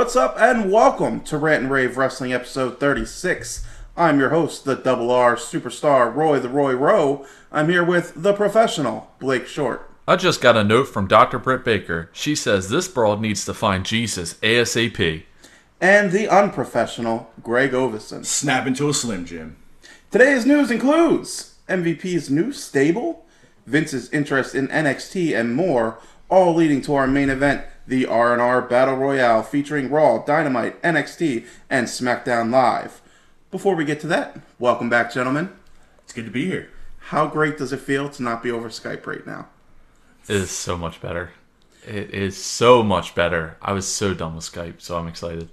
What's up, and welcome to Rant and Rave Wrestling episode 36. I'm your host, the Double R superstar Roy the Roy Rowe. I'm here with the professional Blake Short. I just got a note from Dr. Britt Baker. She says this broad needs to find Jesus ASAP. And the unprofessional Greg Ovison. Snap into a Slim Jim. Today's news includes MVP's new stable, Vince's interest in NXT, and more, all leading to our main event, the R&R Battle Royale featuring Raw, Dynamite, NXT, and SmackDown Live. Before we get to that, welcome back, gentlemen. It's good to be here. How great does it feel to not be over Skype right now? It is so much better. It is so much better. I was so done with Skype, so I'm excited.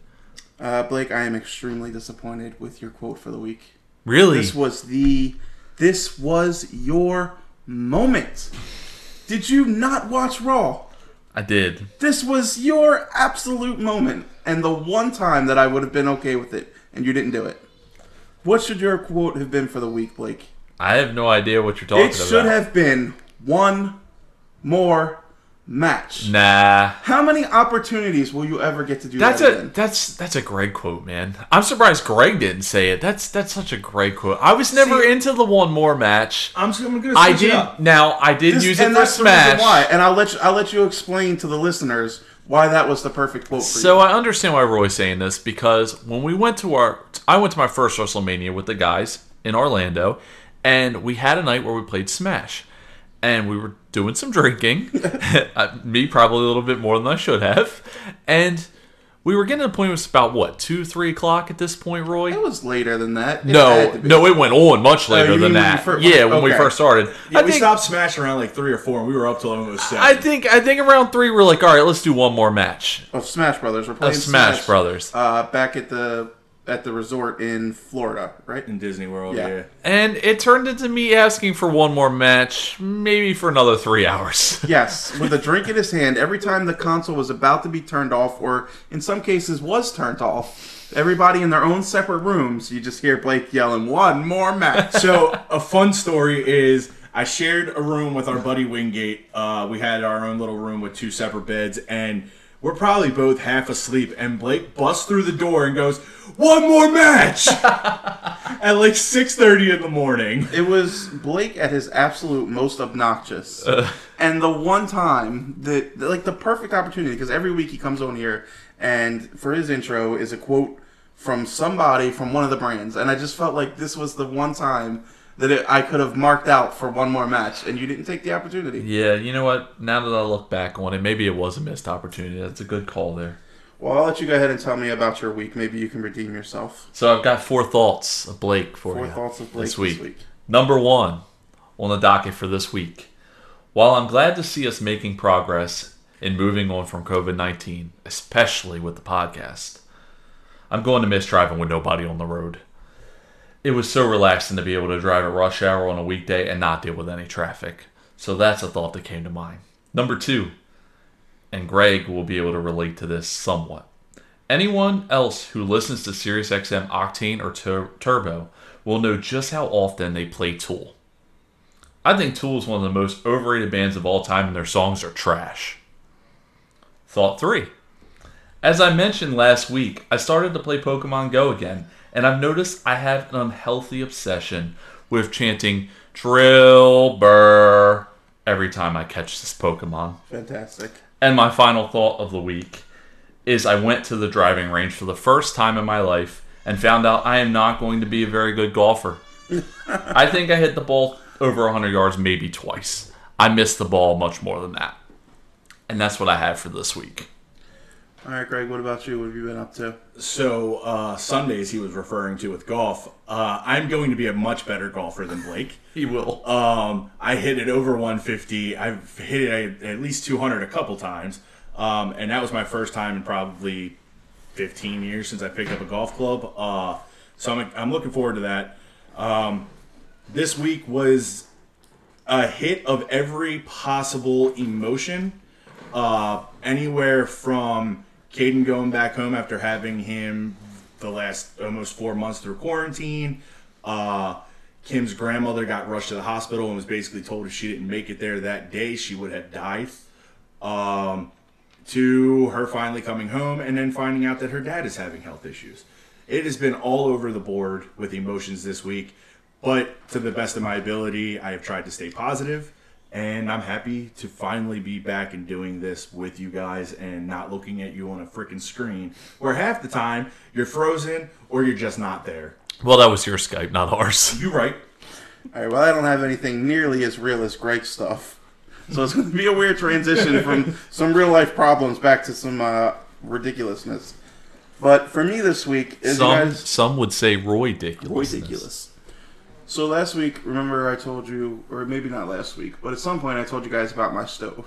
Uh, Blake, I am extremely disappointed with your quote for the week. Really? This was the this was your moment. Did you not watch Raw? I did. This was your absolute moment and the one time that I would have been okay with it and you didn't do it. What should your quote have been for the week, Blake? I have no idea what you're talking about. It should about. have been one more match. Nah. How many opportunities will you ever get to do That's that a again? that's that's a Greg quote, man. I'm surprised Greg didn't say it. That's that's such a great quote. I was never See- into the one more match. I'm, just, I'm gonna I did now. I did This- use it for that's Smash. why. And I'll let you, I'll let you explain to the listeners why that was the perfect quote for So you. I understand why Roy's saying this because when we went to our, I went to my first WrestleMania with the guys in Orlando, and we had a night where we played Smash, and we were doing some drinking, Uh, me probably a little bit more than I should have, and we were getting to the point it was about what two, three o'clock at this point, Roy. It was later than that. It No, to no, it went on much later Oh, than mean when that. fir- yeah, when we first started. Yeah, I we think, stopped smashing around like three or four, and we were up till almost seven. I think I think around three we're like, all right, let's do one more match. of Smash Brothers. We're Of playing Smash Brothers. Uh, back at the at the resort in Florida, right? in Disney World. Yeah. Yeah. And it turned into me asking for one more match, maybe for another three hours. Yes, with a drink in his hand. Every time the console was about to be turned off, or in some cases was turned off, everybody in their own separate rooms, you just hear Blake yelling, "One more match!" So a fun story is I shared a room with our buddy Wingate. Uh, we had our own little room with two separate beds, and we're probably both half asleep. And Blake busts through the door and goes, "One more match!" at like six thirty in the morning. It was Blake at his absolute most obnoxious. Uh. and the one time that, like, the perfect opportunity, because every week he comes on here and for his intro is a quote from somebody from one of the brands. And I just felt like this was the one time that it, I could have marked out for one more match, and you didn't take the opportunity. yeah, you know what? Now that I look back on it, maybe it was a missed opportunity. That's a good call there. Well, I'll let you go ahead and tell me about your week. Maybe you can redeem yourself. So I've got four thoughts of Blake for Four you thoughts of Blake this week. this week. Number one on the docket for this week. While I'm glad to see us making progress in moving on from COVID 19, especially with the podcast, I'm going to miss driving with nobody on the road. It was so relaxing to be able to drive at rush hour on a weekday and not deal with any traffic. So that's a thought that came to mind. Number two, and Greg will be able to relate to this somewhat. Anyone else who listens to SiriusXM Octane or Tur- Turbo will know just how often they play Tool. I think Tool is one of the most overrated bands of all time, and their songs are trash. Thought three. As I mentioned last week, I started to play Pokemon Go again, and I've noticed I have an unhealthy obsession with chanting Drilbur every time I catch this Pokemon. Fantastic. And my final thought of the week is I went to the driving range for the first time in my life and found out I am not going to be a very good golfer. I think I hit the ball over 100 yards maybe twice. I missed the ball much more than that. And that's what I have for this week. All right, Greg, what about you? What have you been up to? So uh, Sundays he was referring to with golf. Uh, I'm going to be a much better golfer than Blake. He will. Um, I hit it over 150. I've hit it at least 200 a couple times, um, and that was my first time in probably 15 years since I picked up a golf club. Uh, so I'm, I'm looking forward to that. Um, this week was a hit of every possible emotion, uh, anywhere from Caden going back home after having him the last almost four months through quarantine. Uh, Kim's grandmother got rushed to the hospital and was basically told if she didn't make it there that day, she would have died. Um, to her finally coming home and then finding out that her dad is having health issues. It has been all over the board with emotions this week, but to the best of my ability, I have tried to stay positive, and I'm happy to finally be back and doing this with you guys and not looking at you on a freaking screen where half the time you're frozen or you're just not there. Well, that was your Skype, not ours. You're right. All right. Well, I don't have anything nearly as real as Greg's stuff, so it's going to be a weird transition from some real life problems back to some uh, ridiculousness. But for me this week, is Some guys some would say Roy ridiculous. So last week, remember I told you, or maybe not last week, but at some point I told you guys about my stove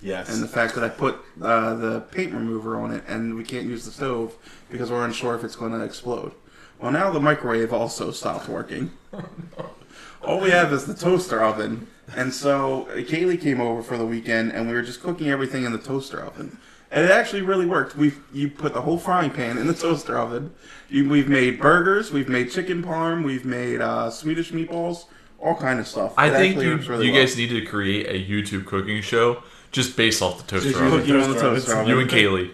Yes. and the fact that I put uh, the paint remover on it, and we can't use the stove because we're unsure if it's going to explode. Well, now the microwave also stopped working. All we have is the toaster oven, and so uh, Kaylee came over for the weekend, and we were just cooking everything in the toaster oven. And it actually really worked. We you put the whole frying pan in the toaster oven. You, we've made burgers, we've made chicken parm, we've made uh, Swedish meatballs, all kind of stuff. I It think you, really you well. guys need to create a YouTube cooking show just based off the toaster Just oven. Cooking on the Toaster toaster oven. oven. You and Kaylee.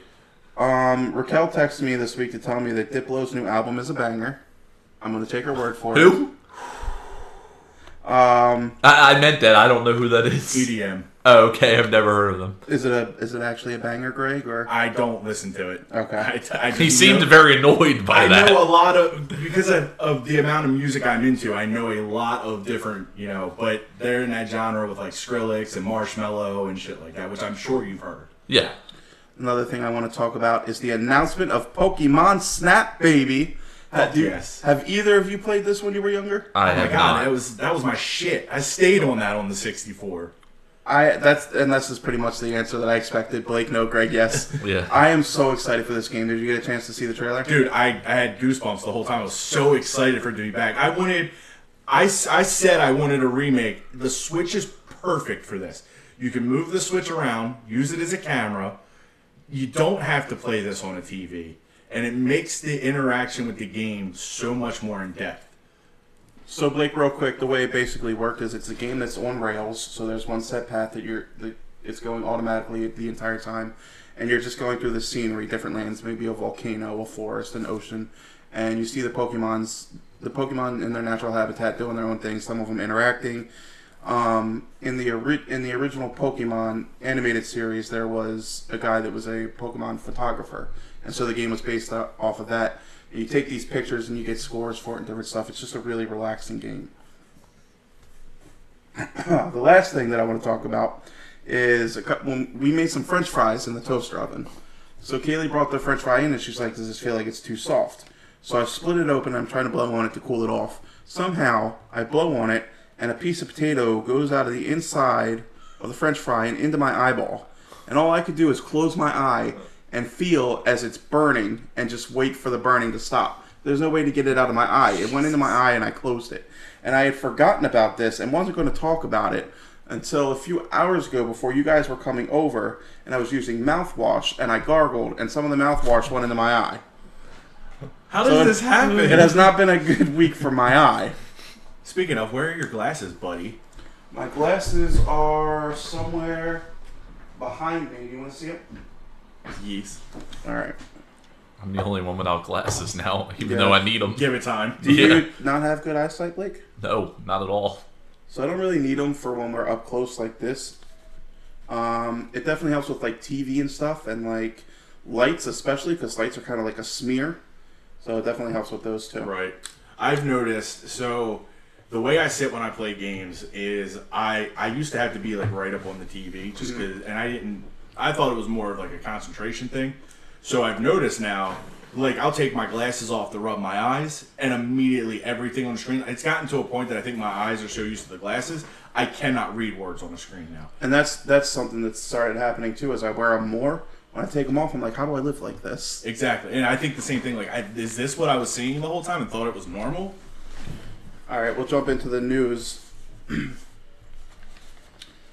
Um, Raquel texted me this week to tell me that Diplo's new album is a banger. I'm gonna take her word for it. Who? Um, I, I meant that. I don't know who that is. EDM. Oh, okay. I've never heard of them. is it a is it actually a banger, Greg? Or I don't listen to it. Okay. I, I He just seemed know- very annoyed by I that. know a lot of because of, of the amount of music I'm into. I know a lot of different, you know, but they're in that genre with like Skrillex and Marshmello and shit like that, which I'm sure you've heard. yeah. another thing I want to talk about is the announcement of Pokemon Snap Baby. Fuck Have, you- yes. have either of you played this when you were younger? I Oh my have god, not. that was that was my shit. I stayed on that on the 64. I that's and this is pretty much the answer that I expected. Blake, no, Greg, yes. Yeah. I am so excited for this game. Did you get a chance to see the trailer? Dude, I, I had goosebumps the whole time. I was so excited for it to be back. I wanted, I, I said I wanted a remake. The Switch is perfect for this. You can move the Switch around, use it as a camera. You don't have to play this on a TV. And it makes the interaction with the game so much more in depth. So Blake, real quick, the way it basically worked is it's a game that's on rails. So there's one set path that you're that it's going automatically the entire time, and you're just going through the scenery, different lands, maybe a volcano, a forest, an ocean, and you see the Pokemon's the Pokemon in their natural habitat doing their own thing. Some of them interacting. Um, in the ori- in the original Pokemon animated series, there was a guy that was a Pokemon photographer, and so the game was based off of that. And you take these pictures and you get scores for it and different stuff. It's just a really relaxing game. the last thing that I want to talk about is a couple. We made some French fries in the toaster oven. So Kaylee brought the French fry in and she's like, "Does this feel like it's too soft?" So I split it open. I'm trying to blow on it to cool it off. Somehow I blow on it and a piece of potato goes out of the inside of the French fry and into my eyeball. And all I could do is close my eye and feel as it's burning and just wait for the burning to stop. There's no way to get it out of my eye. It went into my eye and I closed it. And I had forgotten about this and wasn't going to talk about it until a few hours ago before you guys were coming over and I was using mouthwash and I gargled and some of the mouthwash went into my eye. How So does it- this happen? It has not been a good week for my eye. Speaking of, where are your glasses, buddy? My glasses are somewhere behind me. You want to see them? Yes. All right. I'm the only one without glasses now, even Yeah. though I need them. Give it time. Do Yeah. you not have good eyesight, Blake? No, not at all. So I don't really need them for when we're up close like this. Um, it definitely helps with like TV and stuff and like lights, especially because lights are kind of like a smear. So it definitely helps with those too. Right. I've noticed. So the way I sit when I play games is I I used to have to be like right up on the TV just because, and I didn't. I thought it was more of like a concentration thing. So I've noticed now, like I'll take my glasses off to rub my eyes, and immediately everything on the screen. It's gotten to a point that I think my eyes are so used to the glasses, I cannot read words on the screen now. And that's that's something that started happening too. As I wear them more, when I take them off, I'm like, how do I live like this? Exactly, and I think the same thing. Like, I, is this what I was seeing the whole time and thought it was normal? All right, we'll jump into the news.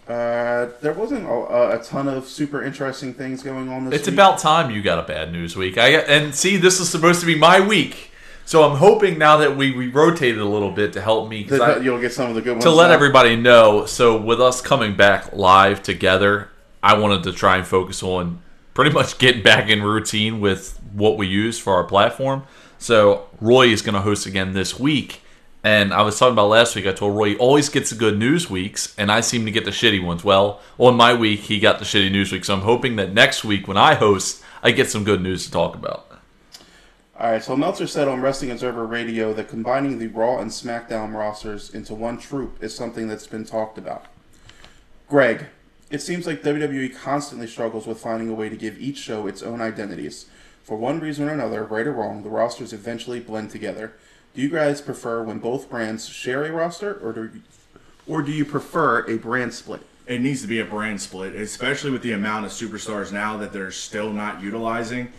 uh, there wasn't a, a ton of super interesting things going on this It's week. about time you got a bad news week. I and see, this is supposed to be my week, so I'm hoping now that we, we rotated a little bit to help me I- you'll get some of the good ones to let now. everybody know. So with us coming back live together, I wanted to try and focus on pretty much getting back in routine with what we use for our platform. So Roy is going to host again this week. And I was talking about last week. I told Roy he always gets the good news weeks, and I seem to get the shitty ones. Well, on my week, he got the shitty news week. So I'm hoping that next week when I host, I get some good news to talk about. All right, so Meltzer said on Wrestling Observer Radio that combining the Raw and SmackDown rosters into one troupe is something that's been talked about. Greg, it seems like WWE constantly struggles with finding a way to give each show its own identities. For one reason or another, right or wrong, the rosters eventually blend together. Do you guys prefer when both brands share a roster, or do you, or do you prefer a brand split? It needs to be a brand split, especially with the amount of superstars now that they're still not utilizing.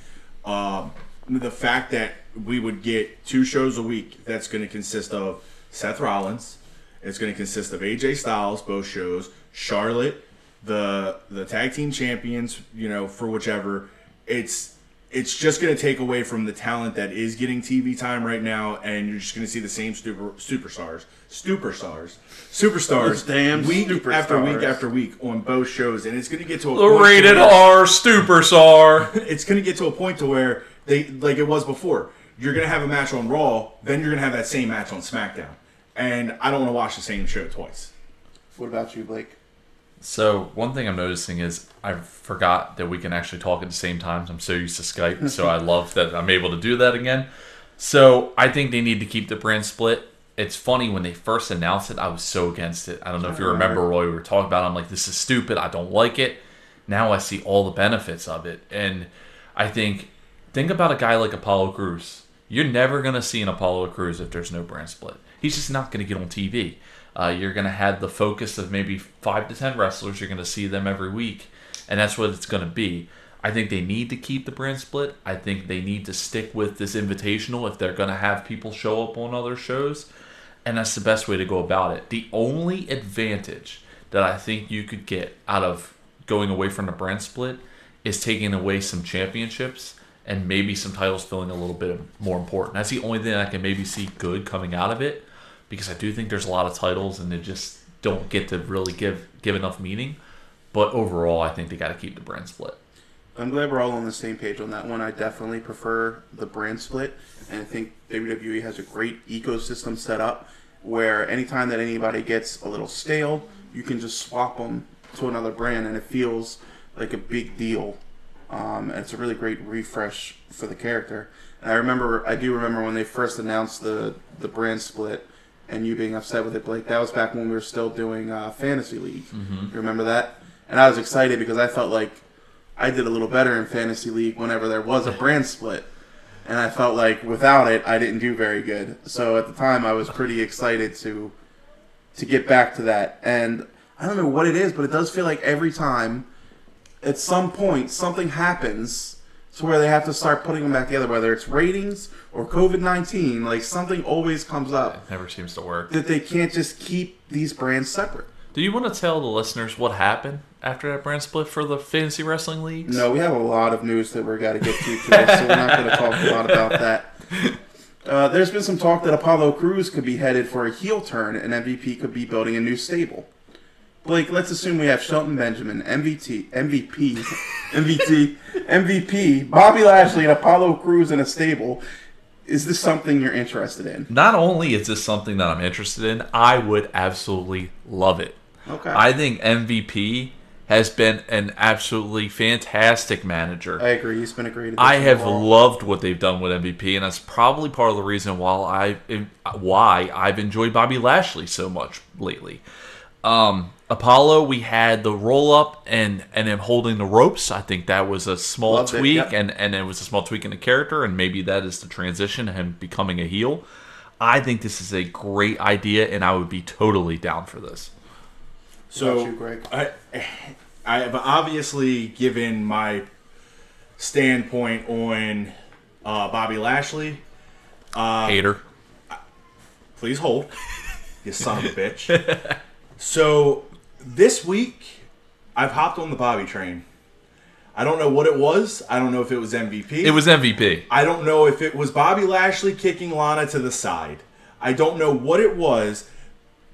Uh, the fact that we would get two shows a week that's going to consist of Seth Rollins, it's going to consist of AJ Styles, both shows, Charlotte, the the tag team champions, you know, for whichever. It's it's just going to take away from the talent that is getting TV time right now, and you're just going to see the same super, superstars, superstars, superstars, Those damn week after week after week on both shows, and it's going to get to a The point rated where- R superstar. it's going to get to a point to where they like it was before. You're going to have a match on Raw, then you're going to have that same match on SmackDown, and I don't want to watch the same show twice. What about you, Blake? So one thing I'm noticing is I forgot that we can actually talk at the same times. I'm so used to Skype, so I love that I'm able to do that again. So I think they need to keep the brand split. It's funny when they first announced it, I was so against it. I don't know if you uh-huh. remember, Roy. We were talking about. It. I'm like, this is stupid. I don't like it. Now I see all the benefits of it, and I think think about a guy like Apollo Crews. You're never gonna see an Apollo Crews if there's no brand split. He's just not gonna get on TV. Uh, you're gonna have the focus of maybe five to ten wrestlers. You're gonna see them every week, and that's what it's gonna be. I think they need to keep the brand split. I think they need to stick with this invitational if they're gonna have people show up on other shows, and that's the best way to go about it. The only advantage that I think you could get out of going away from the brand split is taking away some championships and maybe some titles feeling a little bit more important. That's the only thing I can maybe see good coming out of it because I do think there's a lot of titles and they just don't get to really give give enough meaning. But overall, I think they got to keep the brand split. I'm glad we're all on the same page on that one. I definitely prefer the brand split, and I think WWE has a great ecosystem set up where anytime that anybody gets a little stale, you can just swap them to another brand, and it feels like a big deal. Um, and it's a really great refresh for the character. And I remember, I do remember when they first announced the the brand split, and you being upset with it, Blake. That was back when we were still doing uh, fantasy league. You remember that? And I was excited because I felt like I did a little better in fantasy league whenever there was a brand split, and I felt like without it, I didn't do very good. So at the time, I was pretty excited to to get back to that. And I don't know what it is, but it does feel like every time, at some point, something happens to where they have to start putting them back together, whether it's ratings or COVID nineteen. Like something always comes up It never seems to work. that they can't just keep these brands separate. Do you want to tell the listeners what happened after that brand split for the fantasy wrestling leagues? No, we have a lot of news that we're got to get to today, so we're not going to talk a lot about that. Uh, there's been some talk that Apollo Crews could be headed for a heel turn, and MVP could be building a new stable. Blake, let's assume we have Shelton Benjamin, MVT, MVP, MVT, MVP, Bobby Lashley, and Apollo Crews in a stable. Is this something you're interested in? Not only is this something that I'm interested in, I would absolutely love it. Okay. I think MVP has been an absolutely fantastic manager. I agree. He's been a great. I have loved what they've done with MVP, and that's probably part of the reason why I why I've enjoyed Bobby Lashley so much lately. Um, Apollo, we had the roll up and and him holding the ropes. I think that was a small Loved it, tweak, yep. and and it was a small tweak in the character, and maybe that is the transition to him becoming a heel. I think this is a great idea, and I would be totally down for this. So you, Greg? I, I have obviously given my standpoint on uh, Bobby Lashley. Uh, Hater. Please hold, you son of a bitch. so this week, I've hopped on the Bobby train. I don't know what it was. I don't know if it was MVP. It was MVP. I don't know if it was Bobby Lashley kicking Lana to the side. I don't know what it was,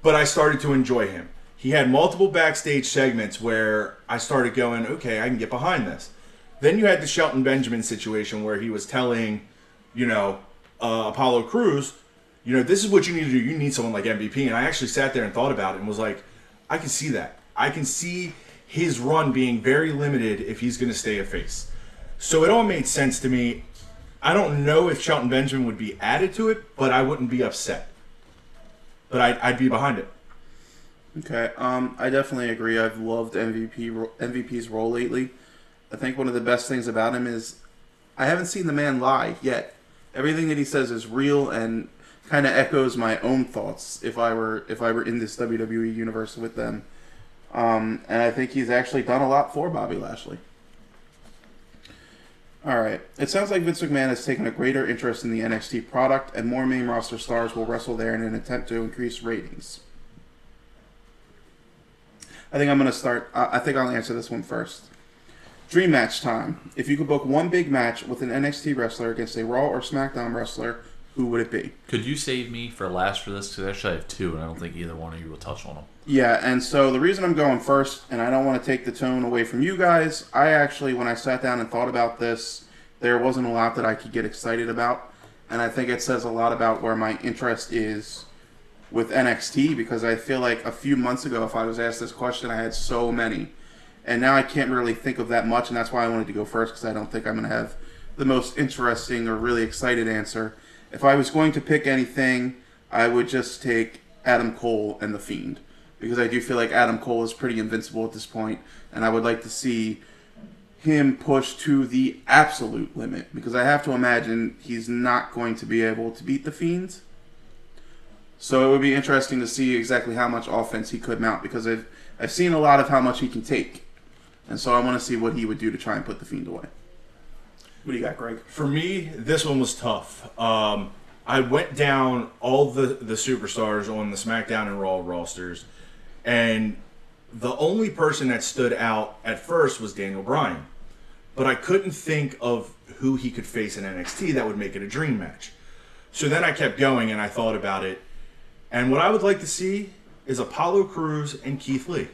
but I started to enjoy him. He had multiple backstage segments where I started going, okay, I can get behind this. Then you had the Shelton Benjamin situation where he was telling, you know, uh, Apollo Crews, you know, this is what you need to do. You need someone like MVP. And I actually sat there and thought about it and was like, I can see that. I can see his run being very limited if he's going to stay a face. So it all made sense to me. I don't know if Shelton Benjamin would be added to it, but I wouldn't be upset. But I'd, I'd be behind it. Okay, um, I definitely agree. I've loved MVP MVP's role lately. I think one of the best things about him is I haven't seen the man lie yet. Everything that he says is real and kind of echoes my own thoughts if I were if I were in this WWE universe with them. Um, and I think he's actually done a lot for Bobby Lashley. All right. It sounds like Vince McMahon has taken a greater interest in the NXT product, and more main roster stars will wrestle there in an attempt to increase ratings. I think I'm going to start. I think I'll answer this one first. Dream match time. If you could book one big match with an NXT wrestler against a Raw or SmackDown wrestler, who would it be? Could you save me for last for this? Because actually I have two, and I don't think either one of you will touch on them. Yeah, and so the reason I'm going first, and I don't want to take the tone away from you guys, I actually, when I sat down and thought about this, there wasn't a lot that I could get excited about. And I think it says a lot about where my interest is with NXT because I feel like a few months ago, if I was asked this question, I had so many. And now I can't really think of that much, and that's why I wanted to go first because I don't think I'm going to have the most interesting or really excited answer. If I was going to pick anything, I would just take Adam Cole and The Fiend because I do feel like Adam Cole is pretty invincible at this point, and I would like to see him push to the absolute limit because I have to imagine he's not going to be able to beat The Fiend. So it would be interesting to see exactly how much offense he could mount because I've I've seen a lot of how much he can take, and so I want to see what he would do to try and put the Fiend away. What do you got, Greg? For me, this one was tough. Um, I went down all the, the superstars on the SmackDown and Raw rosters, and the only person that stood out at first was Daniel Bryan. But I couldn't think of who he could face in NXT that would make it a dream match. So then I kept going and I thought about it. And what I would like to see is Apollo Crews and Keith Lee.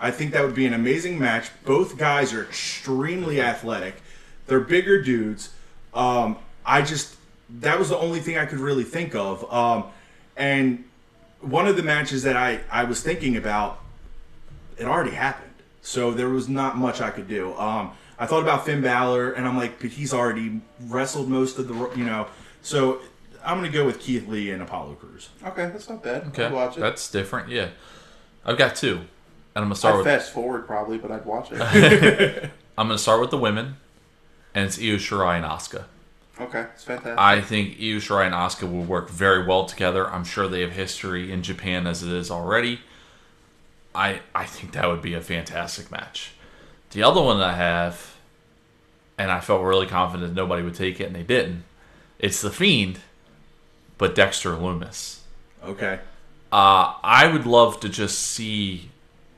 I think that would be an amazing match. Both guys are extremely athletic. They're bigger dudes. Um, I just that was the only thing I could really think of. Um, and one of the matches that I, I was thinking about, it already happened. So there was not much I could do. Um, I thought about Finn Balor, and I'm like, but he's already wrestled most of the, you know. So I'm going to go with Keith Lee and Apollo Crews. Okay, that's not bad. Okay, I'd watch it. that's different. Yeah, I've got two, and I'm gonna start I'd with fast forward probably, but I'd watch it. I'm gonna start with the women, and it's Io Shirai and Asuka. okay, it's fantastic. I think Io Shirai and Asuka will work very well together. I'm sure they have history in Japan as it is already. I I think that would be a fantastic match. The other one that I have, and I felt really confident nobody would take it, and they didn't. It's the Fiend, but Dexter Lumis. Okay. Uh, I would love to just see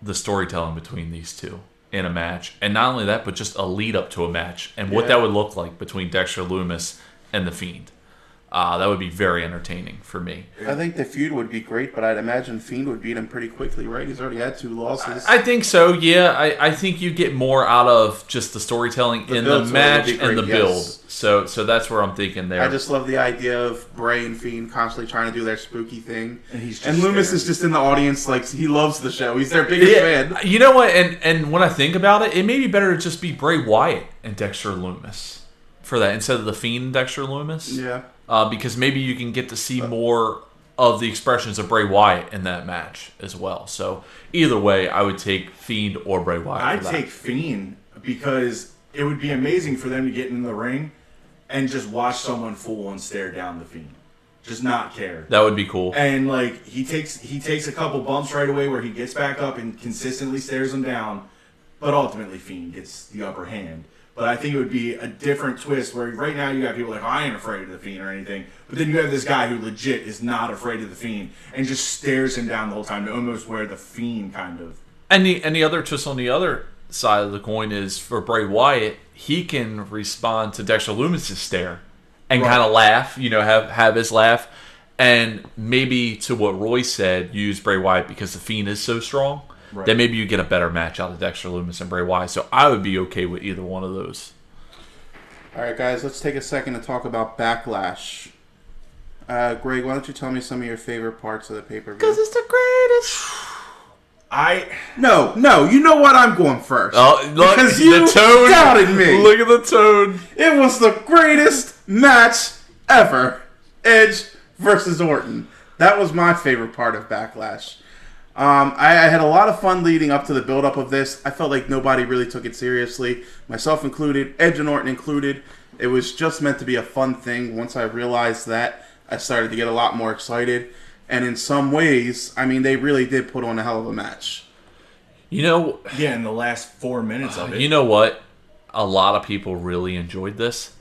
the storytelling between these two in a match, and not only that, but just a lead up to a match and what Yeah. that would look like between Dexter Lumis and the Fiend. Uh, that would be very entertaining for me. I think the feud would be great, but I'd imagine Fiend would beat him pretty quickly, right? He's already had two losses. I think so. Yeah, I, I think you get more out of just the storytelling The in the build to it would match be and the great, build. So so that's where I'm thinking there. I just love the idea of Bray and Fiend constantly trying to do their spooky thing, And he's just and Lumis there. is just in the audience, like he loves the show. He's their biggest Yeah, fan. you know what? And and when I think about it, it may be better to just be Bray Wyatt and Dexter Lumis for that instead of the Fiend and Dexter Lumis. Yeah, uh, because maybe you can get to see more of the expressions of Bray Wyatt in that match as well. So either way, I would take Fiend or Bray Wyatt. I'd take Fiend because it would be amazing for them to get in the ring and just watch someone fool and stare down the Fiend. Just not care. that would be cool. And like he takes he takes a couple bumps right away where he gets back up and consistently stares him down, but ultimately Fiend gets the upper hand. But I think it would be a different twist where right now you got people like oh, I ain't afraid of the Fiend or anything, but then you have this guy who legit is not afraid of the Fiend and just stares him down the whole time, to almost where the Fiend kind of And the and the other twist on the other side of the coin is for Bray Wyatt, he can respond to Dexter Lumis's stare and Right. kind of laugh, you know, have have his laugh, and maybe to what Roy said, use Bray Wyatt because the Fiend is so strong. Right. Then maybe you get a better match out of Dexter Lumis and Bray Wyatt. So I would be okay with either one of those. All right, guys, let's take a second to talk about Backlash. Uh, Greg, why don't you tell me some of your favorite parts of the pay per view? Because it's the greatest. I No, no, you know what? I'm going first. Oh, look, Because you the tone. doubted me. Look at the tone. It was the greatest match ever. Edge versus Orton. That was my favorite part of Backlash. Um, I, I had a lot of fun leading up to the build up of this. I felt like nobody really took it seriously, myself included, Edge and Orton included. It was just meant to be a fun thing. Once I realized that, I started to get a lot more excited. And in some ways, I mean, they really did put on a hell of a match. You know, yeah, in the last four minutes of it. you know what? A lot of people really enjoyed this,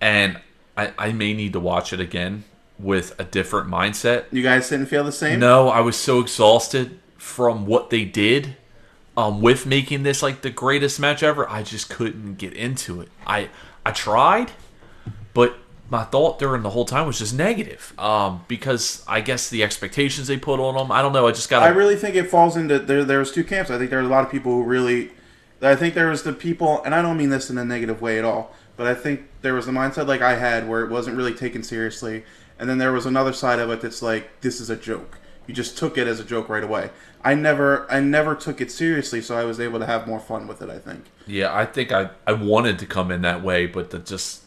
and I, I may need to watch it again with a different mindset. You guys didn't feel the same? No, I was so exhausted from what they did um, with making this like the greatest match ever. I just couldn't get into it. I I tried, but my thought during the whole time was just negative. Um, because I guess the expectations they put on them. I don't know. I just got. I really think it falls into there. There's two camps. I think there are a lot of people who really. I think there was the people, and I don't mean this in a negative way at all, but I think there was the mindset like I had where it wasn't really taken seriously, and then there was another side of it that's like this is a joke. You just took it as a joke right away. I never, I never took it seriously, so I was able to have more fun with it. I think. Yeah, I think I I wanted to come in that way, but the just.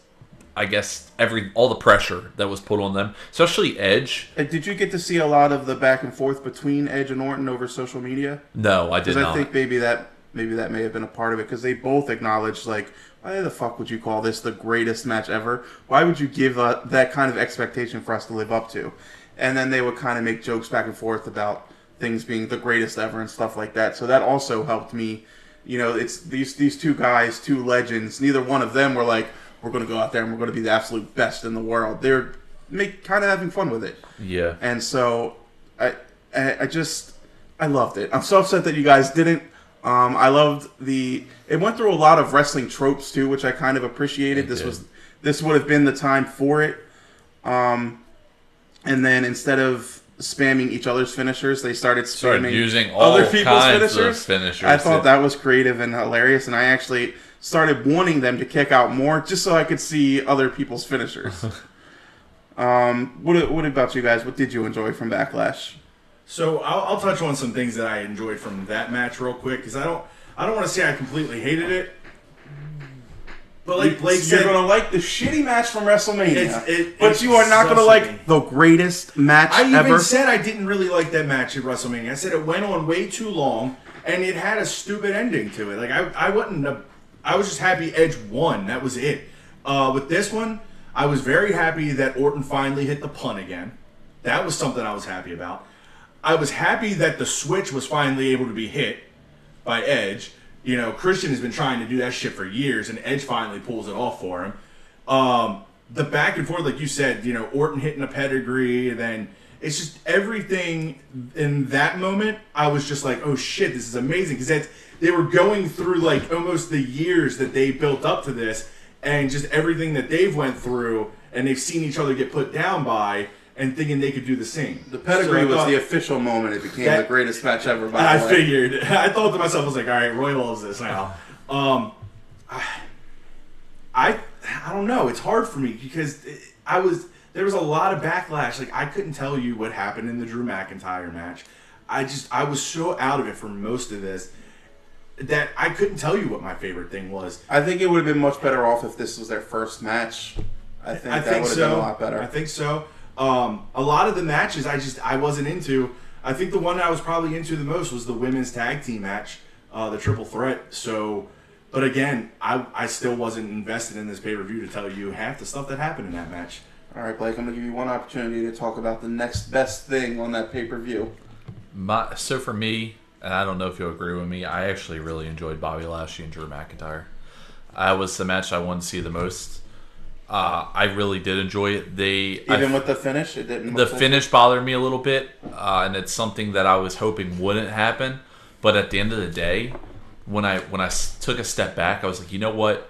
I guess every all the pressure that was put on them, especially Edge. Did you get to see a lot of the back and forth between Edge and Orton over social media? No, I did Because I think maybe that maybe that may have been a part of it because they both acknowledged like, why the fuck would you call this the greatest match ever? Why would you give uh, that kind of expectation for us to live up to? And then they would kind of make jokes back and forth about things being the greatest ever and stuff like that. So that also helped me. You know, it's these these two guys, two legends. Neither one of them were like, we're going to go out there and we're going to be the absolute best in the world. They're make kind of having fun with it. yeah, And so I, I I just I loved it. I'm so upset that you guys didn't. Um, I loved the. It went through a lot of wrestling tropes too, which I kind of appreciated. It this did. was this would have been the time for it. Um, and then instead of spamming each other's finishers, they started spamming Started using all other people's kinds of finishers. finishers, I thought yeah. that was creative and hilarious, and I actually started wanting them to kick out more just so I could see other people's finishers. um, what what about you guys? What did you enjoy from Backlash? So I'll, I'll touch on some things that I enjoyed from that match real quick because I don't I don't want to say I completely hated it, but like Blake you're said, gonna like the shitty match from WrestleMania, It's- it- but it's you are not gonna like the greatest match I even ever. said I didn't really like that match at WrestleMania. I said it went on way too long and it had a stupid ending to it. Like I, I wasn't. A, I was just happy Edge won. That was it. Uh, with this one, I was very happy that Orton finally hit the punt again. That was something I was happy about. I was happy that the switch was finally able to be hit by Edge. You know, Christian has been trying to do that shit for years, and Edge finally pulls it off for him. Um, the back and forth, like you said, you know, Orton hitting a pedigree, and then it's just everything in that moment. I was just like, oh shit, this is amazing because they were going through like almost the years that they built up to this, and just everything that they've went through, and they've seen each other get put down by, and thinking they could do the same. the pedigree So was thought- the official moment. It became That- the greatest match ever. By I the way. figured. I thought to myself, I was like, all right, Roy loves this now. Um, I, I don't know. It's hard for me because I was there was a lot of backlash. Like I couldn't tell you what happened in the Drew McIntyre match. I just I was so out of it for most of this that I couldn't tell you what my favorite thing was. I think it would have been much better off if this was their first match. I think I that think would have so. been a lot better. I think so. Um, a lot of the matches I just I wasn't into. I think the one I was probably into the most was the women's tag team match, uh, the triple threat. So, but again, I I still wasn't invested in this pay per view to tell you half the stuff that happened in that match. All right, Blake. I'm gonna give you one opportunity to talk about the next best thing on that pay per view. My so for me, and I don't know if you'll agree with me, I actually really enjoyed Bobby Lashley and Drew McIntyre. That was the match I wanted to see the most. Uh, I really did enjoy it. They Even I- with the finish, it didn't. the finish bothered me a little bit, uh, and it's something that I was hoping wouldn't happen. But at the end of the day, when I when I took a step back, I was like, you know what?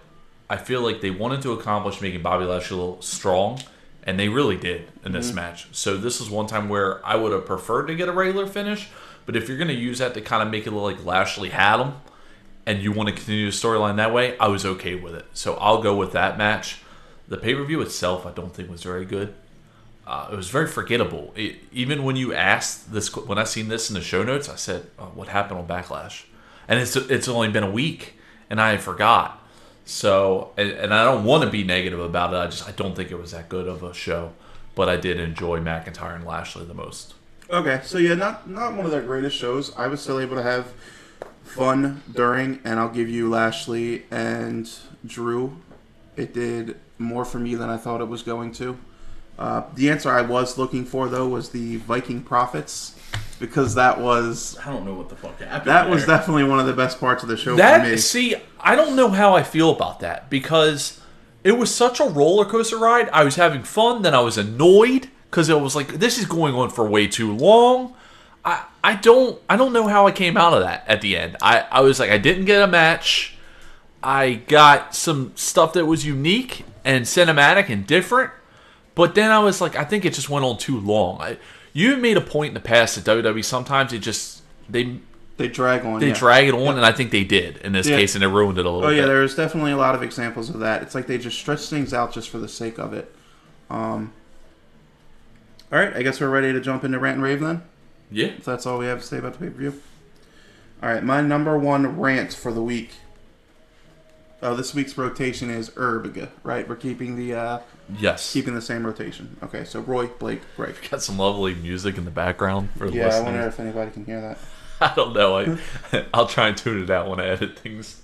I feel like they wanted to accomplish making Bobby Lashley a little strong, and they really did in this match. So this is one time where I would have preferred to get a regular finish. But if you're going to use that to kind of make it look like Lashley had him, and you want to continue the storyline that way, I was okay with it. So I'll go with that match. The pay per view itself, I don't think was very good. Uh, it was very forgettable. It, even when you asked this, when I seen this in the show notes, I said, oh, "What happened on Backlash?" And it's it's only been a week, and I forgot. So, and, and I don't want to be negative about it. I just I don't think it was that good of a show, but I did enjoy McIntyre and Lashley the most. Okay, so yeah, not not one of their greatest shows. I was still able to have fun during, and I'll give you Lashley and Drew. It did more for me than I thought it was going to. Uh, the answer I was looking for though was the Viking Prophets because that was I don't know what the fuck happened. that was definitely one of the best parts of the show for me. That see, I don't know how I feel about that because it was such a roller coaster ride. I was having fun, then I was annoyed because it was like this is going on for way too long. I I don't I don't know how I came out of that at the end. I I was like I didn't get a match. I got some stuff that was unique and cinematic and different, but then I was like I think it just went on too long. I, you made a point in the past that WWE sometimes it just they They drag on. they yeah. drag it on, and I think they did in this Yeah. case, and it ruined it a little bit. Oh yeah, bit. there's definitely a lot of examples of that. It's like they just stretch things out just for the sake of it. Um, all right, I guess we're ready to jump into rant and rave then. Yeah, If that's all we have to say about the pay per view. All right, my number one rant for the week. Oh, this week's rotation is Erbiga, right? We're keeping the uh, yes. keeping the same rotation. Okay, so Roy, Blake, Greg. Got some lovely music in the background for the Yeah, I wonder if anybody can hear that. I don't know. I, I'll try and tune it out when I edit things.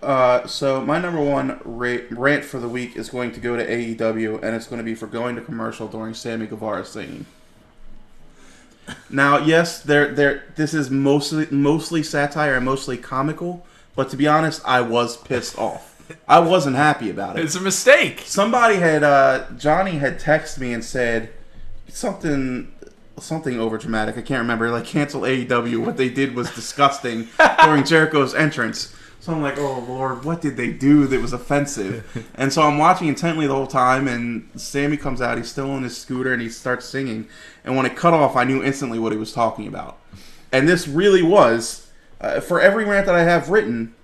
Uh, so my number one ra- rant for the week is going to go to AEW, and it's going to be for going to commercial during Sammy Guevara singing. Now, yes, there, there. This is mostly mostly satire and mostly comical, but to be honest, I was pissed off. I wasn't happy about it. It's a mistake. Somebody had uh, Johnny had texted me and said something something over dramatic. I can't remember. Like cancel AEW. What they did was disgusting during Jericho's entrance. So I'm like, oh lord, what did they do that was offensive? And so I'm watching intently the whole time, and Sammy comes out. He's still on his scooter, and he starts singing. And when it cut off, I knew instantly what he was talking about. And this really was, uh, for every rant that I have written,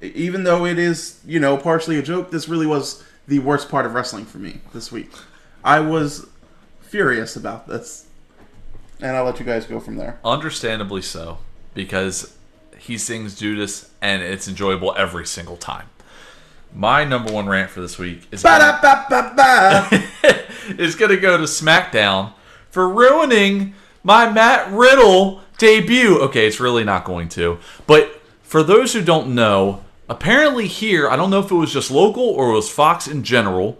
even though it is, you know, partially a joke, this really was the worst part of wrestling for me this week. I was furious about this. And I'll let you guys go from there. Understandably so, because he sings Judas, and it's enjoyable every single time. My number one rant for this week is gonna, is going to go to SmackDown for ruining my Matt Riddle debut. Okay, it's really not going to. But for those who don't know, apparently here, I don't know if it was just local or it was Fox in general,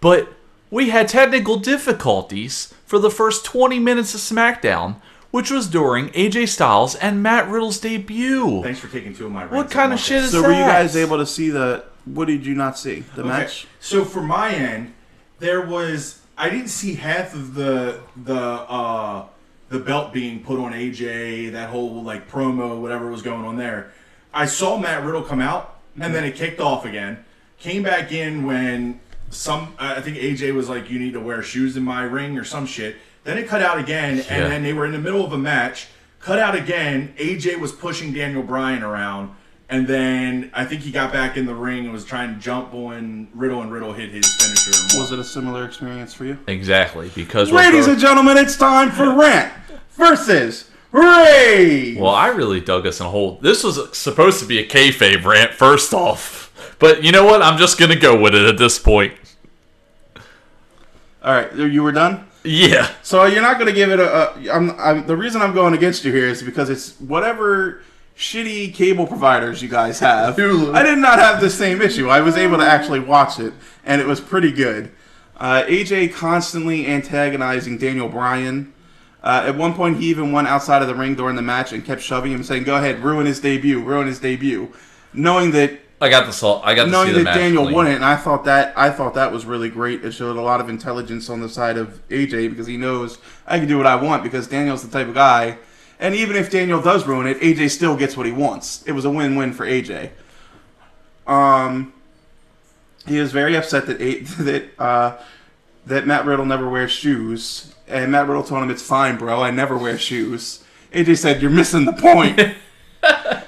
but we had technical difficulties for the first 20 minutes of SmackDown, which was during AJ Styles and Matt Riddle's debut. Thanks for taking two of my. What kind of shit is that? so that? were you guys able to see the? What did you not see? The Okay, match. So for my end, there was I didn't see half of the the uh the belt being put on AJ, that whole like promo, whatever was going on there. I saw Matt Riddle come out, and then it kicked off again. Came back in when some I think AJ was like, "You need to wear shoes in my ring" or some shit. Then it cut out again, Yeah. and then they were in the middle of a match. Cut out again. AJ was pushing Daniel Bryan around, and then I think he got back in the ring and was trying to jump when Riddle, and Riddle hit his finisher. and Was it a similar experience for you? Exactly, because we're Ladies both- and gentlemen, it's time for rant versus rave. Well, I really dug us in a hole. This was supposed to be a kayfabe rant, first off. But you know what? I'm just going to go with it at this point. All right, you were done. Yeah. So you're not going to give it a. a I'm, I'm, the reason I'm going against you here is because it's whatever shitty cable providers you guys have. I did not have the same issue. I was able to actually watch it, and it was pretty good. Uh, AJ constantly antagonizing Daniel Bryan. Uh, at one point, he even went outside of the ring during the match and kept shoving him, saying, "Go ahead, ruin his debut, ruin his debut," knowing that I got the salt. I got to see knowing the that match. Daniel clean. wouldn't, and I thought that I thought that was really great. It showed a lot of intelligence on the side of AJ because he knows I can do what I want because Daniel's the type of guy. And even if Daniel does ruin it, AJ still gets what he wants. It was a win-win for AJ. Um, he was very upset that A- that uh, that Matt Riddle never wears shoes, and Matt Riddle told him it's fine, bro. I never wear shoes. AJ said you're missing the point.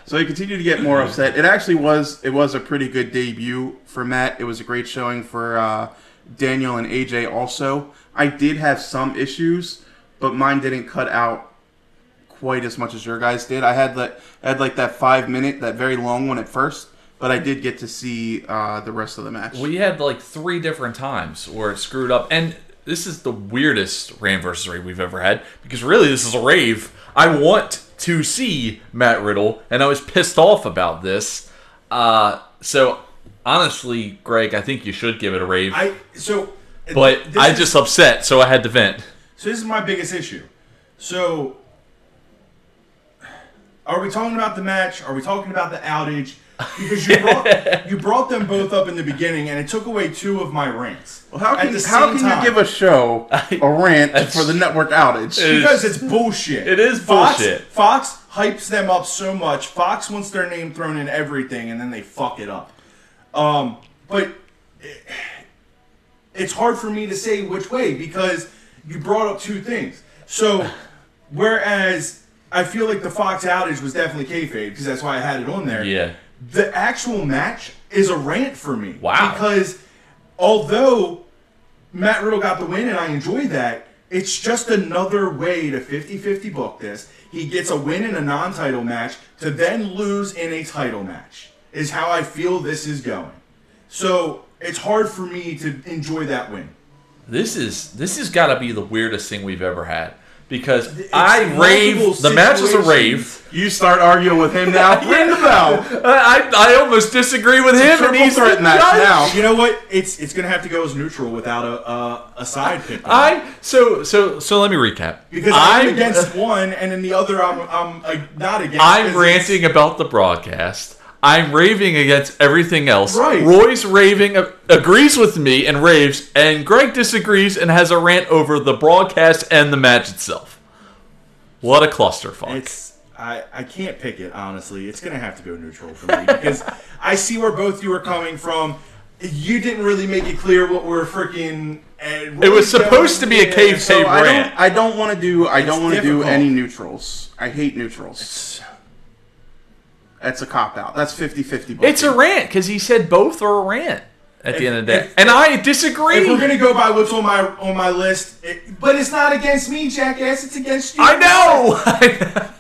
So he continued to get more upset. It actually was it was a pretty good debut for Matt. It was a great showing for uh, Daniel and AJ. Also, I did have some issues, but mine didn't cut out quite as much as your guys did. I had like I had like that five minute, that very long one at first, but I did get to see uh, the rest of the match. We had like three different times where it screwed up, and this is the weirdest Rant versus Rave we've ever had because really this is a rave. I want to see Matt Riddle, and I was pissed off about this. Uh, so honestly, Greg, I think you should give it a rave, I so, but this I is- just upset, so I had to vent. So this is my biggest issue. So, are we talking about the match? Are we talking about the outage? Because you brought you brought them both up in the beginning, and it took away two of my rants. Well, how can, how can time. you give a show a rant That's- for the network outage? Because it's bullshit. It is Fox, bullshit. Fox hypes them up so much. Fox wants their name thrown in everything, and then they fuck it up. Um, but it- it's hard for me to say which way because you brought up two things. So, whereas I feel like the Fox outage was definitely kayfabe because that's why I had it on there. Yeah. The actual match is a rant for me. Wow. Because although Matt Riddle got the win and I enjoyed that, it's just another way to 50-50 book this. He gets a win in a non-title match to then lose in a title match. Is how I feel this is going. So it's hard for me to enjoy that win. This is this has got to be the weirdest thing we've ever had because It's I rave. The match was a rave. You start arguing with him now. Ring the bell. I I almost disagree with him, and he's threat match judge. now. You know what? It's it's gonna have to go as neutral without a a, a side pick. I so so so let me recap. because I'm, I'm against one, and then the other I'm I'm uh, not against. I'm ranting about the broadcast. I'm raving against everything else. Right. Roy's raving, uh, agrees with me and raves, and Greg disagrees and has a rant over the broadcast and the match itself. What a clusterfuck. It's I, I can't pick it honestly. It's gonna have to go neutral for me because I see where both you are coming from. You didn't really make it clear what we're freaking. Uh, It was supposed to be a cave So Hey, I rant. don't. I don't want to do. I don't want to do any neutrals. I hate neutrals. That's a cop out. That's 50-50 It's a rant because he said both are a rant at the end of the day, if- and I disagree. If we're gonna go by what's on my on my list, it, but it's not against me, jackass. It's against you. I know.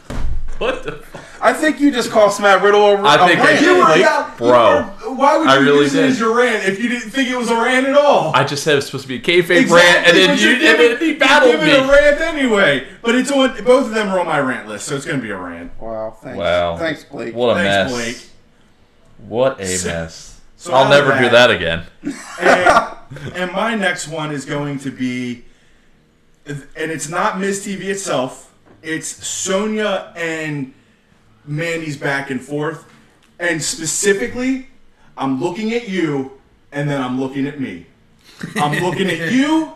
what the? I think you just called Matt Riddle a, I a think I rant. did. You were Like, about- you bro, were- why would you I really use it as your rant if you didn't think it was a rant at all? I just said it was supposed to be a kayfabe rant, and then you you're and giving- then he you're battled giving me. a rant anyway. But it's on both of them are on my rant list, so it's gonna be a rant. Wow. Thanks. Wow. Thanks, Blake. What a Thanks, mess. Blake. What a So- mess. so I'll out of never do that- that again. And, and my next one is going to be, and it's not Miz TV itself. It's Sonya and Mandy's back and forth, and specifically, I'm looking at you, and then I'm looking at me. I'm looking at you,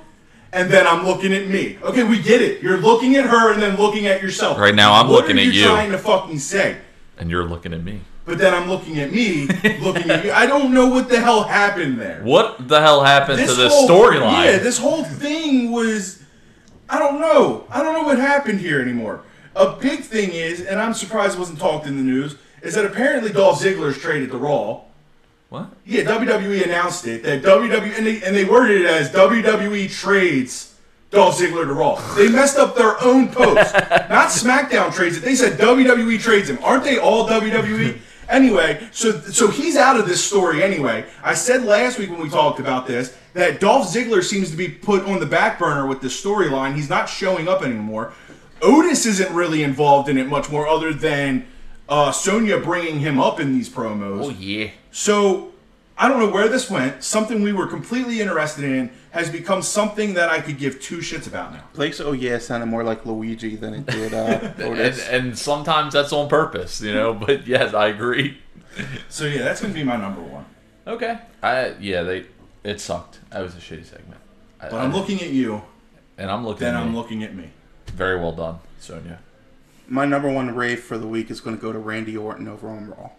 and then I'm looking at me. Okay, we get it. You're looking at her and then looking at yourself. Right now, I'm What looking are at you. Trying to fucking say. And you're looking at me. But then I'm looking at me, looking at you. I don't know what the hell happened there What the hell happened to this storyline? Yeah, this whole thing was. I don't know. I don't know what happened here anymore. A big thing is, and I'm surprised it wasn't talked in the news, is that apparently Dolph Ziggler's traded to Raw. what? Yeah, WWE announced it that WWE and they, and they worded it as WWE trades Dolph Ziggler to Raw. They messed up their own post. Not SmackDown trades it. They said WWE trades him. Aren't they all WWE? Anyway, so so he's out of this story anyway. I said last week when we talked about this that Dolph Ziggler seems to be put on the back burner with this storyline. He's not showing up anymore. Otis isn't really involved in it much more, other than uh, Sonya bringing him up in these promos. Oh yeah. So I don't know where this went. Something we were completely interested in has become something that I could give two shits about now. Blake's oh yeah sounded more like Luigi than it did uh, And, Otis. and sometimes that's on purpose, you know. But yes, I agree. So yeah, that's gonna be my number one. Okay. I yeah they it sucked. That was a shitty segment. I, But I'm looking at you, and I'm looking. then at I'm me. looking at me. Very well done, Sonya. My number one rave for the week is going to go to Randy Orton over on Raw.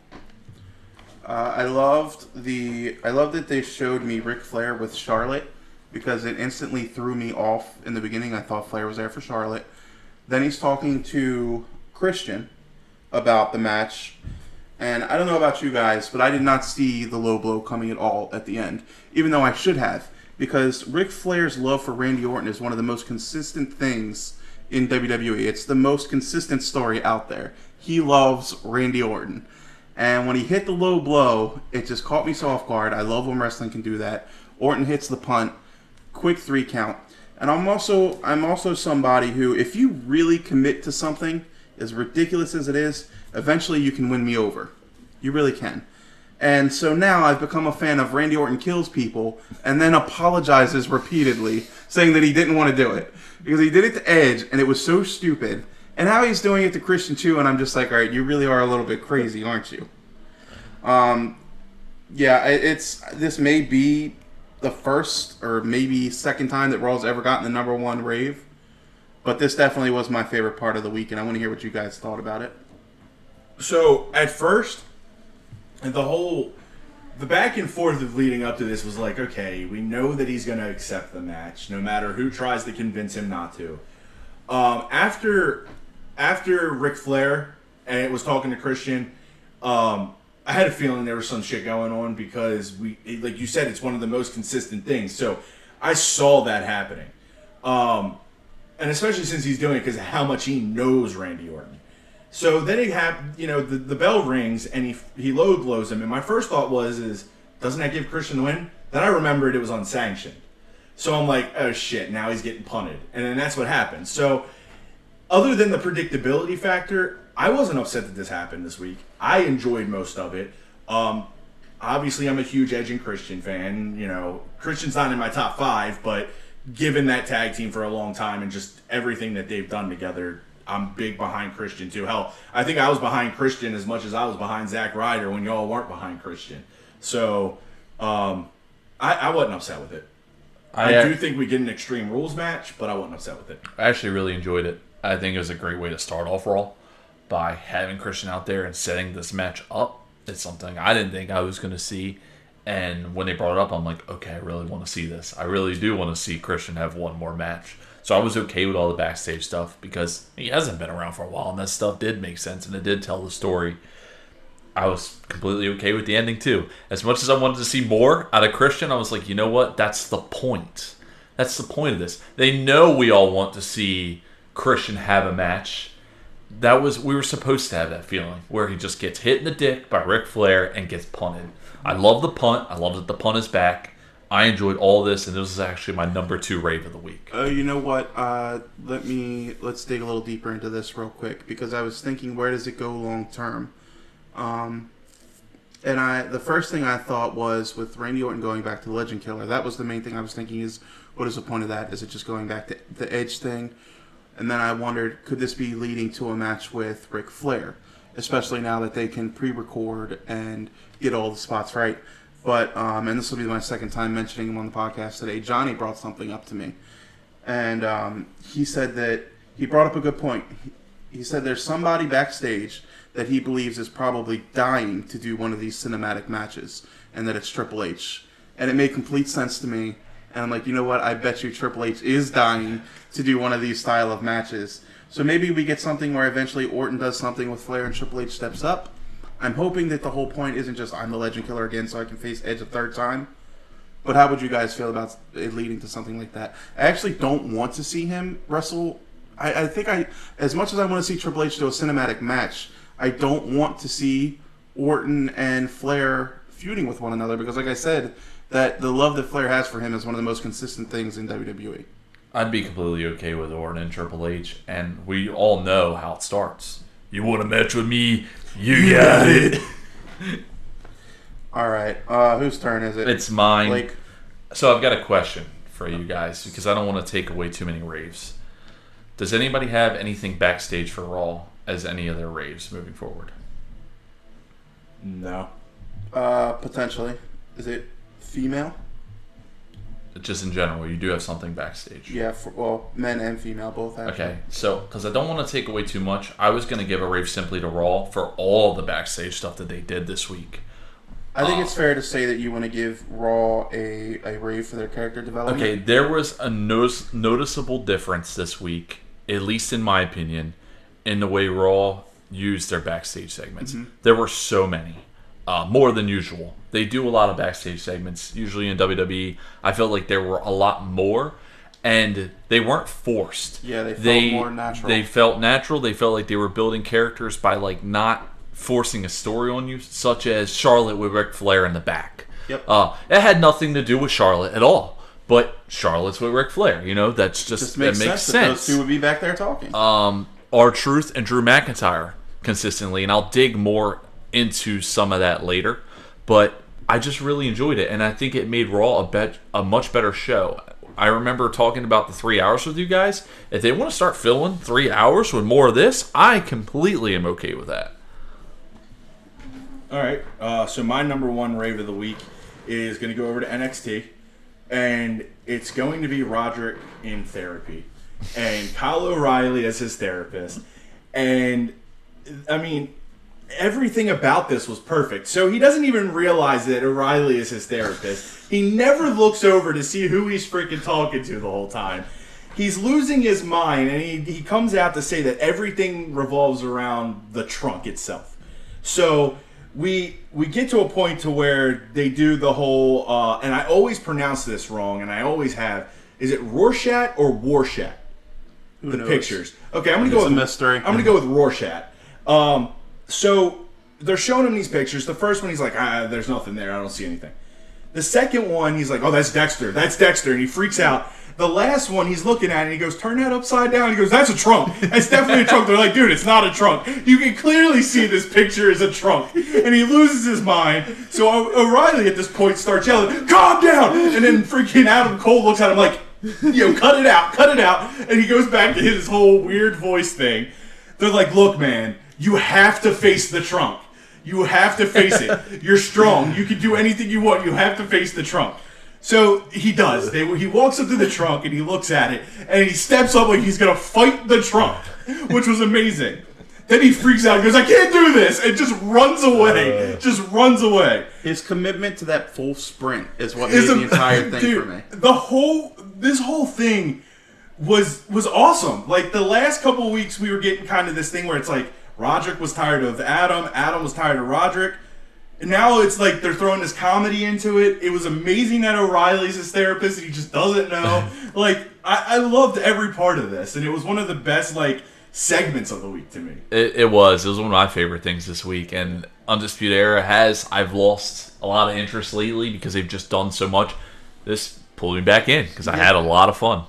Uh, I loved the I loved that they showed me Ric Flair with Charlotte because it instantly threw me off in the beginning. I thought Flair was there for Charlotte. Then he's talking to Christian about the match, And I don't know about you guys, but I did not see the low blow coming at all at the end, even though I should have, because Ric Flair's love for Randy Orton is one of the most consistent things in WWE. It's the most consistent story out there. He loves Randy Orton. And when he hit the low blow, it just caught me so off guard. I love when wrestling can do that. Orton hits the punt, quick three count. And I'm also I'm also somebody who if you really commit to something, as ridiculous as it is, eventually you can win me over. You really can. And so now I've become a fan of Randy Orton kills people and then apologizes repeatedly, saying that he didn't want to do it. Because he did it to Edge and it was so stupid. And now he's doing it to Christian too, and I'm just like, all right, you really are a little bit crazy, aren't you? Um, yeah, it's this may be the first or maybe second time that Raw's ever gotten the number one rave, but this definitely was my favorite part of the week, and I want to hear what you guys thought about it. So at first, the whole the back and forth of leading up to this was like, okay, we know that he's going to accept the match, no matter who tries to convince him not to. Um, after after Ric Flair and it was talking to Christian, um, I had a feeling there was some shit going on because we, like you said, it's one of the most consistent things. So I saw that happening, um, and especially since he's doing it because of how much he knows Randy Orton. So then he had, you know, the, the bell rings and he he low blows him, and my first thought was, is doesn't that give Christian the win? Then I remembered it was unsanctioned, so I'm like, oh shit, now he's getting punted, and then that's what happened. So other than the predictability factor, I wasn't upset that this happened this week. I enjoyed most of it. Um, obviously, I'm a huge Edge and Christian fan. You know, Christian's not in my top five, but given that tag team for a long time and just everything that they've done together, I'm big behind Christian too. Hell, I think I was behind Christian as much as I was behind Zack Ryder when y'all weren't behind Christian. So um, I, I wasn't upset with it. I, I do think we get an Extreme Rules match, but I wasn't upset with it. I actually really enjoyed it. I think it was a great way to start off Raw by having Christian out there and setting this match up. It's something I didn't think I was going to see. And when they brought it up, I'm like, okay, I really want to see this. I really do want to see Christian have one more match. So I was okay with all the backstage stuff because he hasn't been around for a while, and that stuff did make sense and it did tell the story. I was completely okay with the ending too. As much as I wanted to see more out of Christian, I was like, you know what? That's the point. That's the point of this. They know we all want to see Christian have a match. That was we were supposed to have that feeling where he just gets hit in the dick by Ric Flair and gets punted. I love the punt. I love that the punt is back. I enjoyed all this, and this is actually my number two rave of the week. Uh, you know what? Uh, let me let's dig a little deeper into this real quick because I was thinking, where does it go long term? Um, and I the first thing I thought was with Randy Orton going back to the Legend Killer. That was the main thing I was thinking is what is the point of that? Is it just going back to the Edge thing? And then I wondered, could this be leading to a match with Ric Flair, especially now that they can pre-record and get all the spots right. But um, and this will be my second time mentioning him on the podcast today. Johnny brought something up to me, and um, he said that he brought up a good point. He, he said there's somebody backstage that he believes is probably dying to do one of these cinematic matches, and that it's Triple H. And it made complete sense to me. And I'm like, you know what? I bet you Triple H is dying to do one of these style of matches. So maybe we get something where eventually Orton does something with Flair and Triple H steps up. I'm hoping that the whole point isn't just I'm the Legend Killer again, so I can face Edge a third time. But how would you guys feel about it leading to something like that? I actually don't want to see him wrestle. I, I think I, as much as I want to see Triple H do a cinematic match, I don't want to see Orton and Flair feuding with one another because, like I said, that the love that Flair has for him is one of the most consistent things in WWE. I'd be completely okay with Orton and Triple H, and we all know how it starts. You want a match with me? You got it. All right, uh, whose turn is it? It's mine. Blake. So I've got a question for you guys because I don't want to take away too many raves. Does anybody have anything backstage for Raw as any of their raves moving forward? No. Uh, potentially. Is it female? Just in general, you do have something backstage. Yeah, for, well, men and female both have. Okay, so because I don't want to take away too much, I was going to give a rave simply to Raw for all the backstage stuff that they did this week. I think Uh, it's fair to say that you want to give Raw a, a rave for their character development. Okay, there was a notice, noticeable difference this week, at least in my opinion, in the way Raw used their backstage segments. There were so many, uh, more than usual. They do a lot of backstage segments. Usually in WWE, I felt like there were a lot more, and they weren't forced. Yeah, they felt more natural. They felt natural. They felt like they were building characters by like not forcing a story on you, such as Charlotte with Ric Flair in the back. Yep. Uh, it had nothing to do with Charlotte at all. But Charlotte's with Ric Flair, you know, that's just, Just makes, that makes sense, sense. those two would be back there talking. um, R-Truth and Drew McIntyre consistently, and I'll dig more into some of that later. But I just really enjoyed it, and I think it made Raw a bet a much better show. I remember talking about the three hours with you guys. If they want to start filling three hours with more of this, I completely am okay with that. All right. Uh, so my number one rave of the week is going to go over to NXT, and it's going to be Roderick in therapy, and Kyle O'Reilly as his therapist, and I mean. Everything about this was perfect. So he doesn't even realize that O'Reilly is his therapist. He never looks over to see who he's freaking talking to the whole time. He's losing his mind, and he, he comes out to say that everything revolves around the trunk itself. So we we get to a point to where they do the whole uh, and I always pronounce this wrong and I always have is it Rorschach or Warshat the knows? pictures okay I'm gonna It's go with mystery. I'm gonna go with Rorschach um, so they're showing him these pictures. The first one he's like ah there's nothing there. I don't see anything. The second one he's like oh that's Dexter. That's Dexter. And he freaks out. The last one he's looking at it and he goes turn that upside down. He goes that's a trunk. That's definitely a trunk. They're like dude it's not a trunk. You can clearly see this picture is a trunk. And he loses his mind. So O'Reilly at this point starts yelling calm down! And then freaking Adam Cole looks at him like yo cut it out cut it out. And he goes back to his whole weird voice thing. They're like look man you have to face the trunk you have to face it you're strong you can do anything you want you have to face the trunk so he does. They, he walks up to the trunk and he looks at it and he steps up like he's gonna fight the trunk, which was amazing. Then he freaks out and goes, "I can't do this!" and just runs away. Uh. just runs away. His commitment to that full sprint is what made a- the entire thing dude, for me. The whole this whole thing was was awesome. Like the last couple weeks, we were getting kind of this thing where it's like Roderick was tired of Adam, Adam was tired of Roderick. And now it's like they're throwing this comedy into it. It was amazing that O'Reilly's his therapist and he just doesn't know. like I, I loved every part of this, and it was one of the best like segments of the week to me. It, it was. It was one of my favorite things this week. And Undisputed Era has. I've lost a lot of interest lately because they've just done so much. This pulled me back in because I had a lot of fun.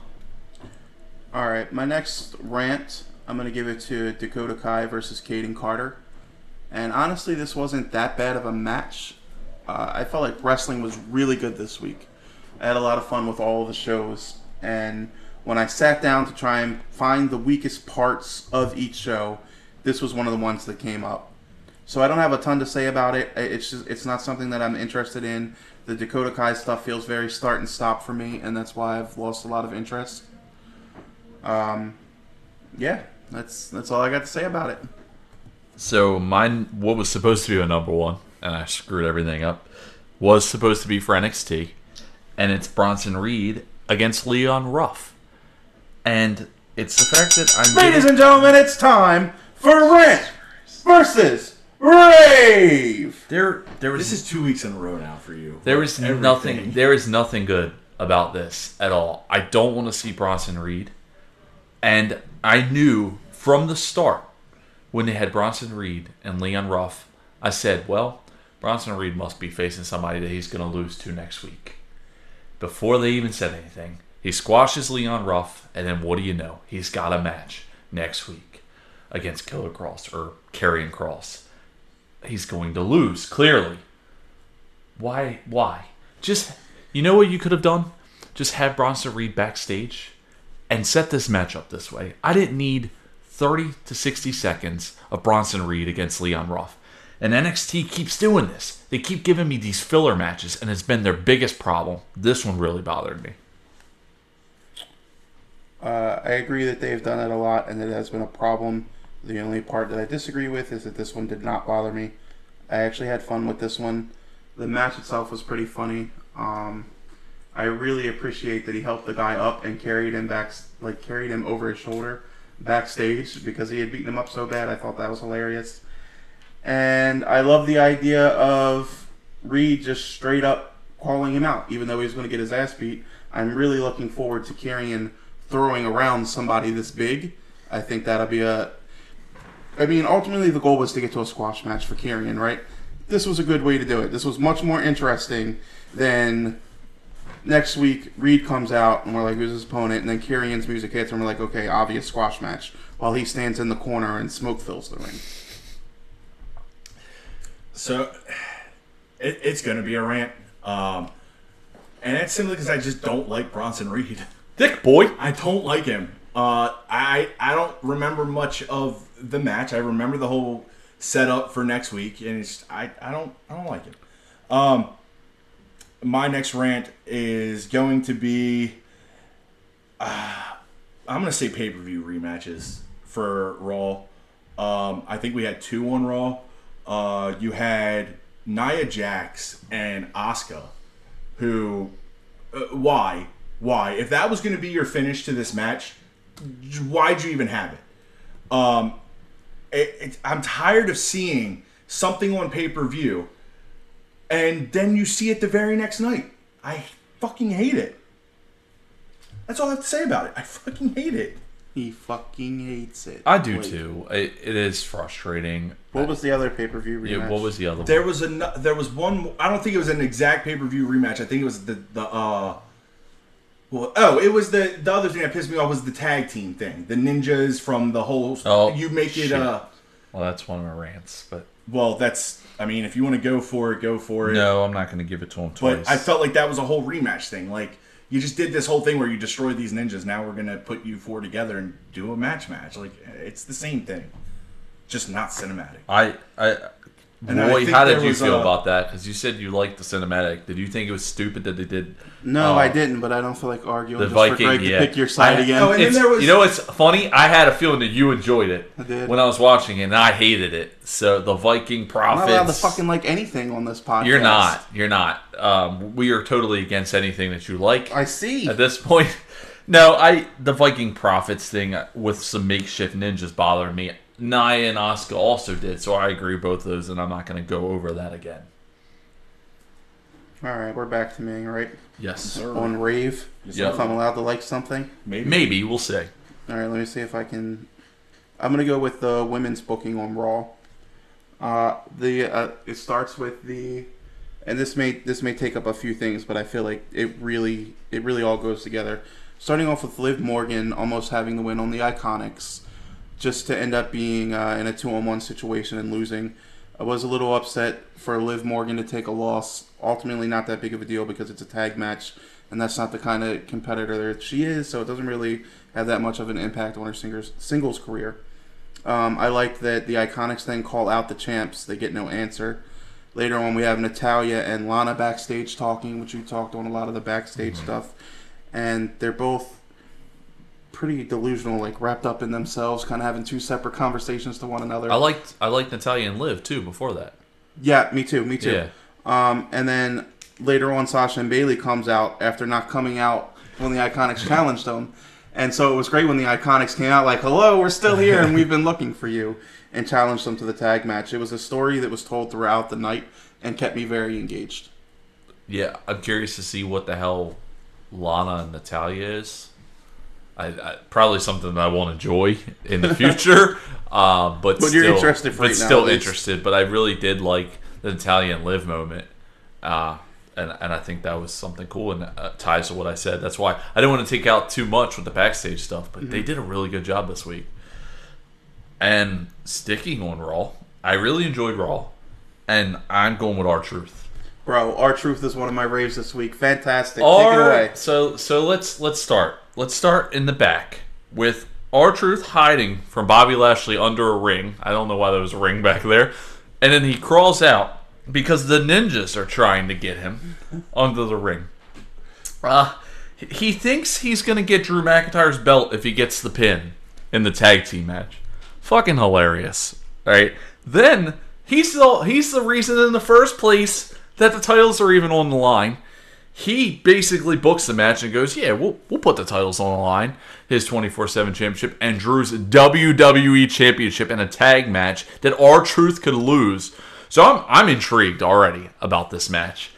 All right, my next rant, I'm going to give it to Dakota Kai versus Kayden Carter. And honestly, this wasn't that bad of a match. Uh, I felt like wrestling was really good this week. I had a lot of fun with all the shows. And when I sat down to try and find the weakest parts of each show, this was one of the ones that came up. So I don't have a ton to say about it. It's just it's not something that I'm interested in. The Dakota Kai stuff feels very start and stop for me, and that's why I've lost a lot of interest. Um, yeah, that's that's all I got to say about it. So mine, what was supposed to be a number one, and I screwed everything up, was supposed to be for NXT, and it's Bronson Reed against Leon Ruff, and it's the fact that I'm Ladies getting- and gentlemen, it's time for Rant versus Rave. there there was This is two weeks in a row now for you. There is Everything. nothing. There is nothing good about this at all. I don't want to see Bronson Reed, and I knew from the start when they had Bronson Reed and Leon Ruff. I said, "Well, Bronson Reed must be facing somebody that he's going to lose to next week." Before they even said anything, he squashes Leon Ruff, and then what do you know? He's got a match next week against Killer Kross or Karrion Kross. He's going to lose clearly. Why? Why? Just you know what you could have done? Just have Bronson Reed backstage and set this match up this way. I didn't need 30 to 60 seconds of Bronson Reed against Leon Ruff. And NXT keeps doing this. They keep giving me these filler matches, and it's been their biggest problem. This one really bothered me. Uh, I agree that they've done it a lot and that it has been a problem. The only part that I disagree with is that this one did not bother me. I actually had fun with this one. The match itself was pretty funny. Um, I really appreciate that he helped the guy up and carried him back, like carried him over his shoulder. Backstage because he had beaten him up so bad. I thought that was hilarious. And I love the idea of Reed just straight up calling him out, even though he's going to get his ass beat. I'm really looking forward to Karrion throwing around somebody this big. I think that'll be a. I mean, ultimately the goal was to get to a squash match for Karrion, right? This was a good way to do it. This was much more interesting than next week Reed comes out and we're like, who's his opponent? And then Karrion's music hits and we're like, okay, obvious squash match. While he stands in the corner and smoke fills the ring. So it, it's going to be a rant. Um, and it's simply because I just don't like Bronson Reed. Dick boy. I don't like him. Uh, I I don't remember much of the match. I remember the whole setup for next week, and it's I, I don't I don't like him. Um, my next rant is going to be uh, I'm gonna say pay per view rematches for Raw. Um, I think we had two on Raw. Uh, you had Nia Jax and Asuka, who uh, why why if that was going to be your finish to this match, why'd you even have it? Um, it, it, I'm tired of seeing something on pay per view, and then you see it the very next night. I fucking hate it. That's all I have to say about it. I fucking hate it. He fucking hates it. I do Wait, too. It, it is frustrating. What was the other pay per view rematch? Yeah, what was the other There one? was a there was one. I don't think it was an exact pay per view rematch. I think it was the the uh. Well, oh, it was the the other thing that pissed me off was the tag team thing. The ninjas from the whole. Oh, you make it. shit. uh Well, that's one of my rants, but Well, that's. I mean, if you want to go for it, go for it. no, I'm not going to give it to him twice. But I felt like that was a whole rematch thing. Like you just did this whole thing where you destroyed these ninjas. Now we're gonna put you four together and do a match match. Like it's the same thing, just not cinematic. I, I, And I boy, think how did you feel a- about that? Because you said you liked the cinematic. Did you think it was stupid that they did? No, uh, I didn't, but I don't feel like arguing The just Viking, for Greg yeah. to pick your side I- again. Oh, and then there was- you know what's funny? I had a feeling that you enjoyed it I did. when I was watching it, and I hated it. So the Viking I'm not allowed to fucking like anything on this podcast. You're not. You're not. Um, we are totally against anything that you like. I see. at this point. No, I the Viking prophets thing with some makeshift ninjas bothering me. Nia and Asuka also did, so I agree both those, and I'm not going to go over that again. All right, we're back to me, right? Yes, On rave. Yeah. If I'm allowed to like something. Maybe. maybe we'll see. All right, let me see if I can. I'm gonna go with the women's booking on Raw. Uh, the uh, it starts with the, and this may this may take up a few things, but I feel like it really it really all goes together. Starting off with Liv Morgan almost having the win on the Iconics, just to end up being uh, in a two on one situation and losing. I was a little upset for Liv Morgan to take a loss. Ultimately, not that big of a deal because it's a tag match, and that's not the kind of competitor that she is. So it doesn't really have that much of an impact on her singers, singles career. Um, I like that the Iconics then call out the champs. They get no answer. Later on, we have Natalya and Lana backstage talking, which we talked on a lot of the backstage stuff, and they're both pretty delusional, like wrapped up in themselves, kind of having two separate conversations to one another. I liked I liked Natalya and Liv too before that. Yeah, me too. Me too. Yeah. Um, and then later on, Sasha and Bayley comes out after not coming out when the Iconics challenged them, and so it was great when the Iconics came out like, "Hello, we're still here, and we've been looking for you," and challenged them to the tag match. It was a story that was told throughout the night and kept me very engaged. Yeah, I'm curious to see what the hell Lana and Natalya is. I, I probably something that I won't enjoy in the future, uh, but But still, you're interested for but right now, still at interested. But I really did like the Italian live moment, uh, and and I think that was something cool and uh, ties to what I said. That's why I didn't want to take out too much with the backstage stuff, but Mm-hmm. they did a really good job this week. And sticking on Raw, I really enjoyed Raw, and I'm going with R-Truth. Bro, R-Truth is one of my raves this week. Fantastic. Take it away. so so let's let's start. Let's start in the back with R-Truth hiding from Bobby Lashley under a ring. I don't know why there was a ring back there, and then he crawls out because the ninjas are trying to get him under the ring. Uh, he thinks he's gonna get Drew McIntyre's belt if he gets the pin in the tag team match. Fucking hilarious, right? Then he's the he's the reason in the first place that the titles are even on the line. He basically books the match and goes, "Yeah, we'll we'll put the titles on the line." His 24/7 championship and Drew's WWE championship in a tag match that R-Truth could lose. So I'm I'm intrigued already about this match.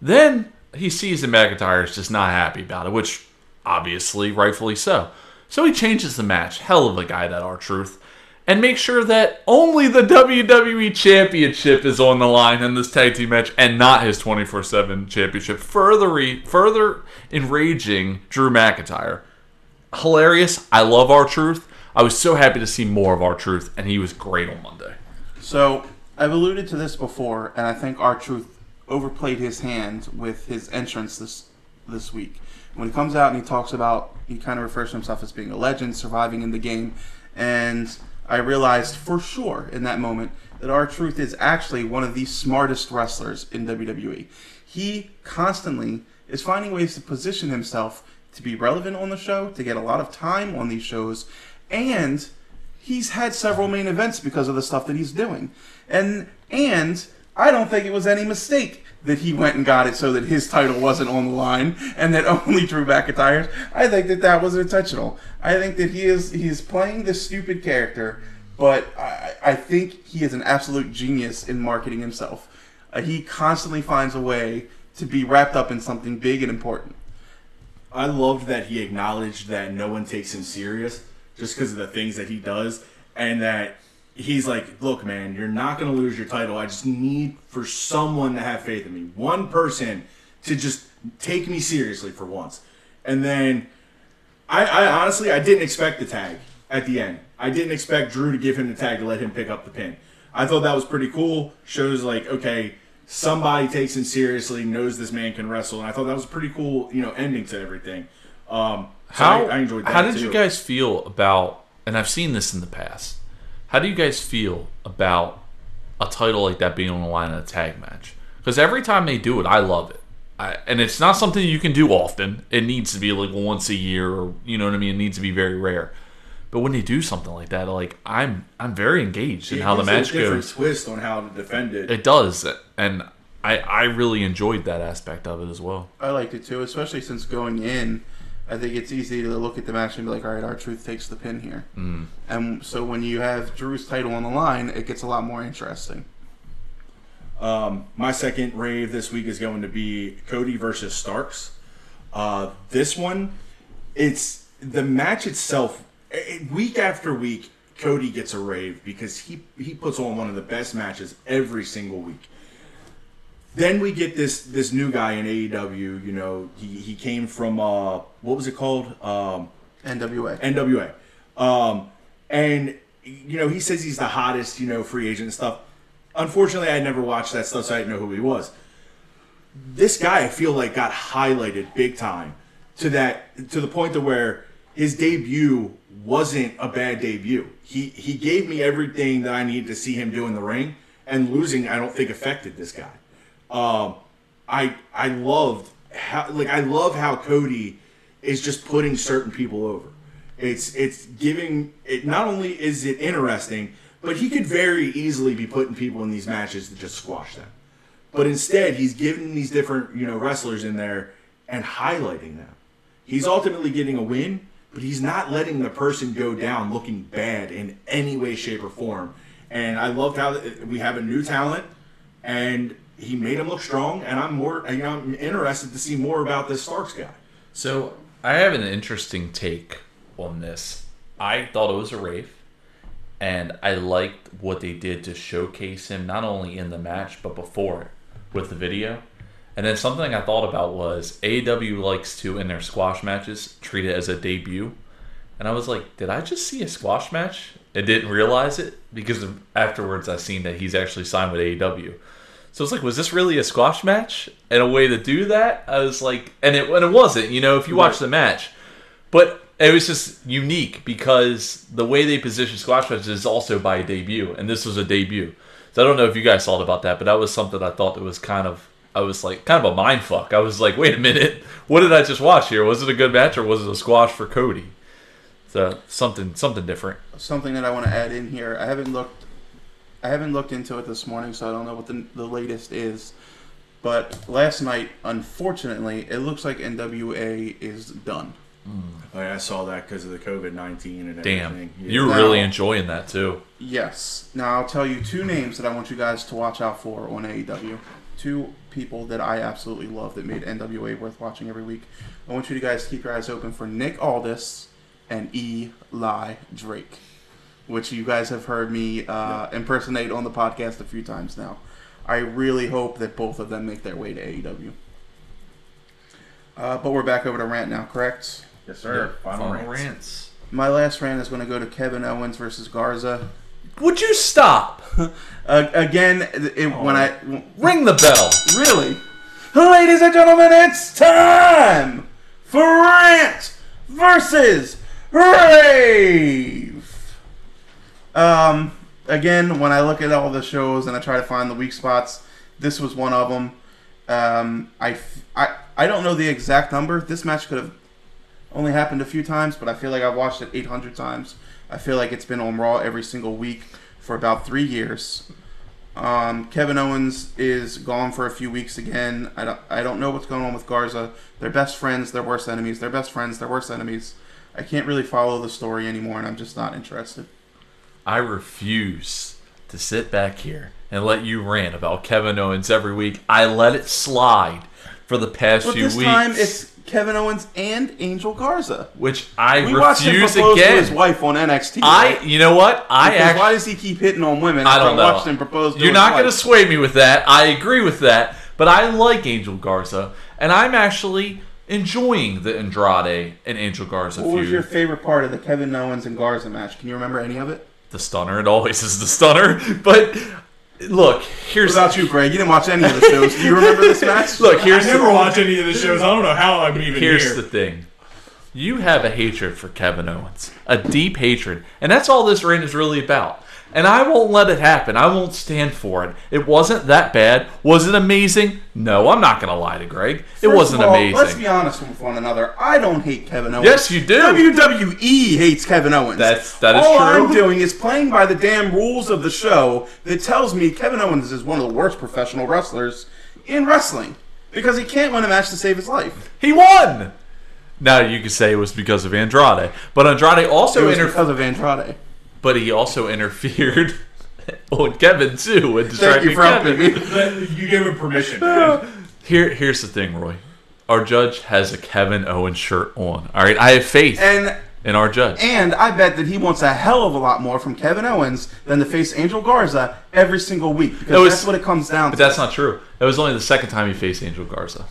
Then he sees that McIntyre is just not happy about it, which obviously rightfully so. So he changes the match. Hell of a guy that R-Truth and make sure that only the WWE Championship is on the line in this tag team match and not his 24 7 championship, further, further enraging Drew McIntyre. Hilarious. I love R-Truth. I was so happy to see more of R-Truth, and he was great on Monday. So, I've alluded to this before, and I think R-Truth overplayed his hand with his entrance this this week. When he comes out and he talks about, he kind of refers to himself as being a legend, surviving in the game, and I realized for sure in that moment that R-Truth is actually one of the smartest wrestlers in WWE. He constantly is finding ways to position himself to be relevant on the show, to get a lot of time on these shows, and he's had several main events because of the stuff that he's doing. And and I don't think it was any mistake that he went and got it so that his title wasn't on the line and that only Drew McIntyre's. I think that that was intentional. I think that he is he's playing this stupid character, but I, I think he is an absolute genius in marketing himself. Uh, he constantly finds a way to be wrapped up in something big and important. I loved that he acknowledged that no one takes him serious just because of the things that he does, and that he's like, "Look, man, you're not going to lose your title. I just need for someone to have faith in me. One person to just take me seriously for once." And then, I, I honestly, I didn't expect the tag at the end. I didn't expect Drew to give him the tag to let him pick up the pin. I thought that was pretty cool. Shows like, okay, somebody takes him seriously, knows this man can wrestle, and I thought that was a pretty cool, you know, ending to everything. Um, so How I, I enjoyed that. How did too. you guys feel about? And I've seen this in the past. How do you guys feel about a title like that being on the line in a tag match? Because every time they do it, I love it. I, and it's not something you can do often. It needs to be like once a year, or you know what I mean. It needs to be very rare. But when they do something like that, like I'm, I'm very engaged in It how the match a different goes. twist on how to defend it. It does, and I, I really enjoyed that aspect of it as well. I liked it too, especially since going in, I think it's easy to look at the match and be like, all right, R-Truth takes the pin here. Mm. And so when you have Drew's title on the line, it gets a lot more interesting. Um, my second rave this week is going to be Cody versus Starks. Uh, this one, it's the match itself. It, week after week, Cody gets a rave because he he puts on one of the best matches every single week. Then we get this this new guy in AEW. You know, he, he came from uh, what was it called? Um, NWA. NWA. Um, and you know, he says he's the hottest, you know, free agent and stuff. Unfortunately, I never watched that stuff, so I didn't know who he was. This guy, I feel like, got highlighted big time to that to the point to where his debut wasn't a bad debut. He he gave me everything that I needed to see him do in the ring, and losing, I don't think affected this guy. Um, I I loved how like I love how Cody is just putting certain people over. It's it's giving it not only is it interesting, but he could very easily be putting people in these matches to just squash them. But instead, he's giving these different you know wrestlers in there and highlighting them. He's ultimately getting a win, but he's not letting the person go down looking bad in any way, shape, or form. And I loved how we have a new talent, and he made him look strong. And I'm more, you know, I'm interested to see more about this Starks guy. So I have an interesting take on this. I thought it was a rave, and I liked what they did to showcase him not only in the match but before it with the video. And then something I thought about was AEW likes to in their squash matches treat it as a debut. And I was like, did I just see a squash match? I didn't realize it because afterwards I seen that he's actually signed with AEW. So it's like, was this really a squash match? And a way to do that, I was like, and it and it wasn't. You know, if you watch Right. the match, but it was just unique because the way they position squash matches is also by debut, and this was a debut. So I don't know if you guys thought about that, but that was something I thought that was kind of. I was like kind of a mind fuck. I was like, wait a minute, what did I just watch here? Was it a good match or was it a squash for Cody? So something something different. Something that I want to add in here. I haven't looked. I haven't looked into it this morning, so I don't know what the, the latest is. But last night, unfortunately, it looks like NWA is done. Hmm. Oh, yeah, I saw that because of the COVID nineteen and Damn, everything. Yeah. You're Now- really enjoying that too. Yes. Now I'll tell you two names that I want you guys to watch out for on AEW. Two people that I absolutely love that made NWA worth watching every week. I want you to guys to keep your eyes open for Nick Aldis and Eli Drake, which you guys have heard me uh, impersonate on the podcast a few times now. I really hope that both of them make their way to AEW. Uh, but we're back over to rant now, correct? Yes, sir. Yeah, Final, final rants. rants. My last rant is going to go to Kevin Owens versus Garza. Would you stop? Uh, again, it, when I Ring the bell. really, ladies and gentlemen, it's time for rant versus rave. Um, again, when I look at all the shows and I try to find the weak spots, this was one of them. Um, I, I, I don't know the exact number. This match could have only happened a few times, but I feel like I've watched it 800 times. I feel like it's been on Raw every single week for about three years. Um, Kevin Owens is gone for a few weeks again. I don't, I don't know what's going on with Garza. They're best friends, they're worst enemies. They're best friends, they're worst enemies. I can't really follow the story anymore, and I'm just not interested. I refuse to sit back here and let you rant about Kevin Owens every week. I let it slide for the past But few this weeks, time, it's Kevin Owens and Angel Garza. which I We watched him refuse propose to his wife on NXT. I, right? you know what? I actually why does he keep hitting on women? I don't know. watched him propose to You're not going to sway me with that. I agree with that. But I like Angel Garza, and I'm actually enjoying the Andrade and Angel Garza What was your favorite part of the Kevin Owens and Garza match? Can you remember any of it? The stunner. It always is the stunner. But look, What here's about you, Greg? You didn't watch any of the shows. Do you remember this match? look. I Here's never the, watch any of the shows. I don't know how I'm even here's here. the thing. You have a hatred for Kevin Owens, a deep hatred, and that's all this reign is really about. And I won't let it happen. I won't stand for it. It wasn't that bad. Was it amazing? No, I'm not going to lie to Greg. It wasn't all, Let's amazing. be honest with one another. I don't hate Kevin Owens. Yes, you do. WWE hates Kevin Owens. That's- that is all true. I'm doing is playing by the damn rules of the show that tells me Kevin Owens is one of the worst professional wrestlers in wrestling because he can't win a match to save his life. He won. Now you could say it was because of Andrade, but Andrade It also was inter- because of Andrade. But he also interfered on Kevin too and Thank distracting you for helping Kevin. me. You gave him permission. man. Here, here's the thing, Roy. Our judge has a Kevin Owens shirt on. All right, I have faith And in our judge. and I bet that he wants a hell of a lot more from Kevin Owens than to face Angel Garza every single week because was- that's what it comes down But to. that's not true. It was only the second time he faced Angel Garza.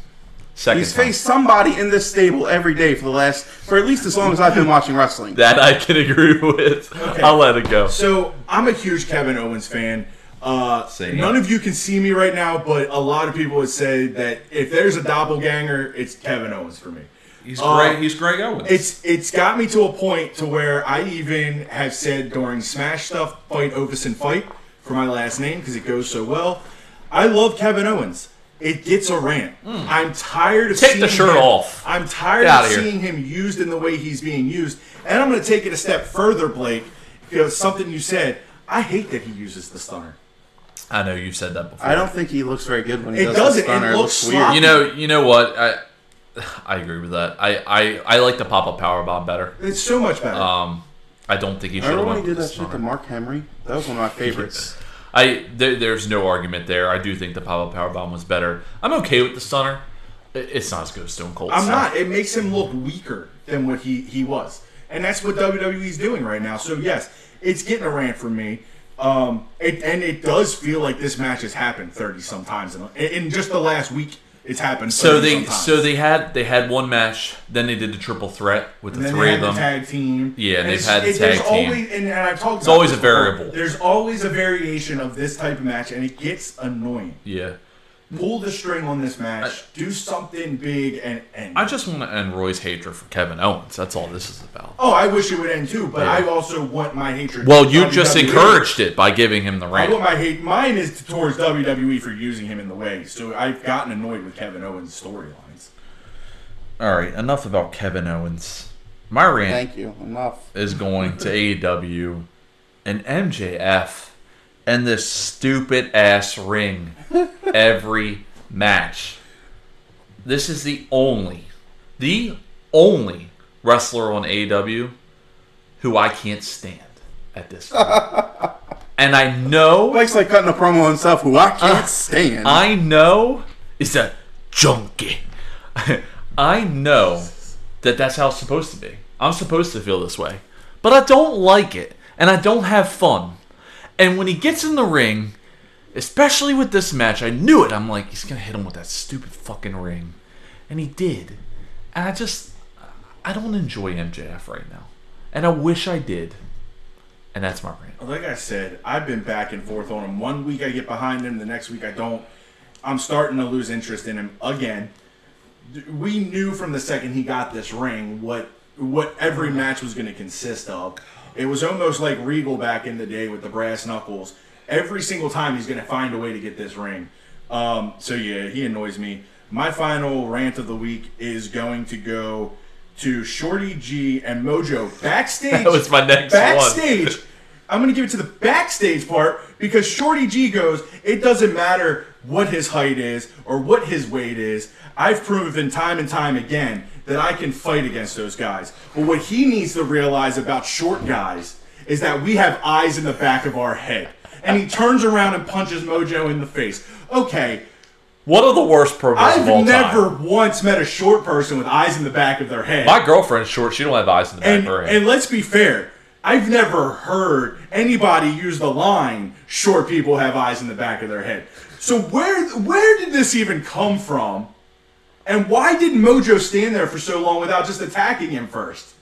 Second He's time. faced somebody in this stable every day for the last, for at least as long as I've been watching wrestling. that I can agree with. I'll let it go. So I'm a huge Kevin Owens fan. Uh, Same. none of you can see me right now, but a lot of people would say that if there's a doppelganger, it's Kevin Owens for me. He's Uh, great. He's Greg Owens. It's it's got me to a point to where I even have said during Smash stuff, fight Ovis and fight for my last name because it goes so well. I love Kevin Owens. It gets a rant. I'm tired of. Take seeing the shirt him- off. I'm tired Get of outta here. seeing him used in the way he's being used, and I'm going to take it a step further, Blake. Because something you said, I hate that he uses the stunner. I know you've said that before. I don't think he looks very good when he It does doesn't. the stunner. It It looks looks weird. You know. You know what? I I agree with that. I I, I like the pop up power bomb better. It's so much better. Um, I don't think he should have Remember when went he with did the that shit to. Mark Henry? That was one of my favorites. I there, there's no argument there. I do think the power bomb was better. I'm okay with the stunner. It's not as good as Stone Cold. I'm not. It makes him look weaker than what he, he was. And that's what WWE's doing right now. So, yes, it's getting a rant from me. Um, it, and it does feel like this match has happened 30 sometimes. In, in just the last week, it's happened So they sometimes. so they had they had one match. Then they did the triple threat with the three of them. the tag team. Yeah, and they've had the it- tag team. Always, and, and I've talked It's always a before. variable. There's always a variation of this type of match, and it gets annoying. yeah. Pull the string on this match. do something big and end. I just want to end Roy's hatred for Kevin Owens. That's all this is about. Oh, I wish it would end too, but Yeah. I also want my hatred. Well, for you just encouraged it by giving him the I rant. want my hate. Mine is towards WWE for using him in the way. So I've gotten annoyed with Kevin Owens' storylines. All right, enough about Kevin Owens. My rant Thank you. Enough. is going to AEW and MJF and this stupid ass ring every match. This is the only, the only wrestler on AEW who I can't stand at this point. and I know, Blake's like cutting a promo on himself, who I can't uh, stand. I know is a junkie. I know that that's how it's supposed to be. I'm supposed to feel this way. But I don't like it. And I don't have fun. And when he gets in the ring, especially with this match, I knew it. I'm like, he's to hit him with that stupid fucking ring. And he did. And I just, I don't enjoy MJF right now. And I wish I did. And that's my rant. Like I said, I've been back and forth on him. One week I get behind him, the next week I don't. I'm starting to lose interest in him again. We knew from the second he got this ring what what every match was going to consist of. It was almost like Regal back in the day with the brass knuckles. Every single time he's going to find a way to get this ring. Um, so yeah, he annoys me. My final rant of the week is going to go to Shorty G and Mojo backstage. That was my next one. backstage. I'm going to give it to the backstage part because Shorty G goes, it doesn't matter what his height is or what his weight is. I've proven time and time again that I can fight against those guys. But what he needs to realize about short guys is that we have eyes in the back of our head. And he turns around and punches Mojo in the face. Okay, One of the worst all I've never time. once met a short person with eyes in the back of their head. My girlfriend's short. She don't have eyes in the back and, of her head. and let's be fair, I've never heard anybody use the line "short people have eyes in the back of their head." So where where did this even come from? And why did Mojo stand there for so long without just attacking him first?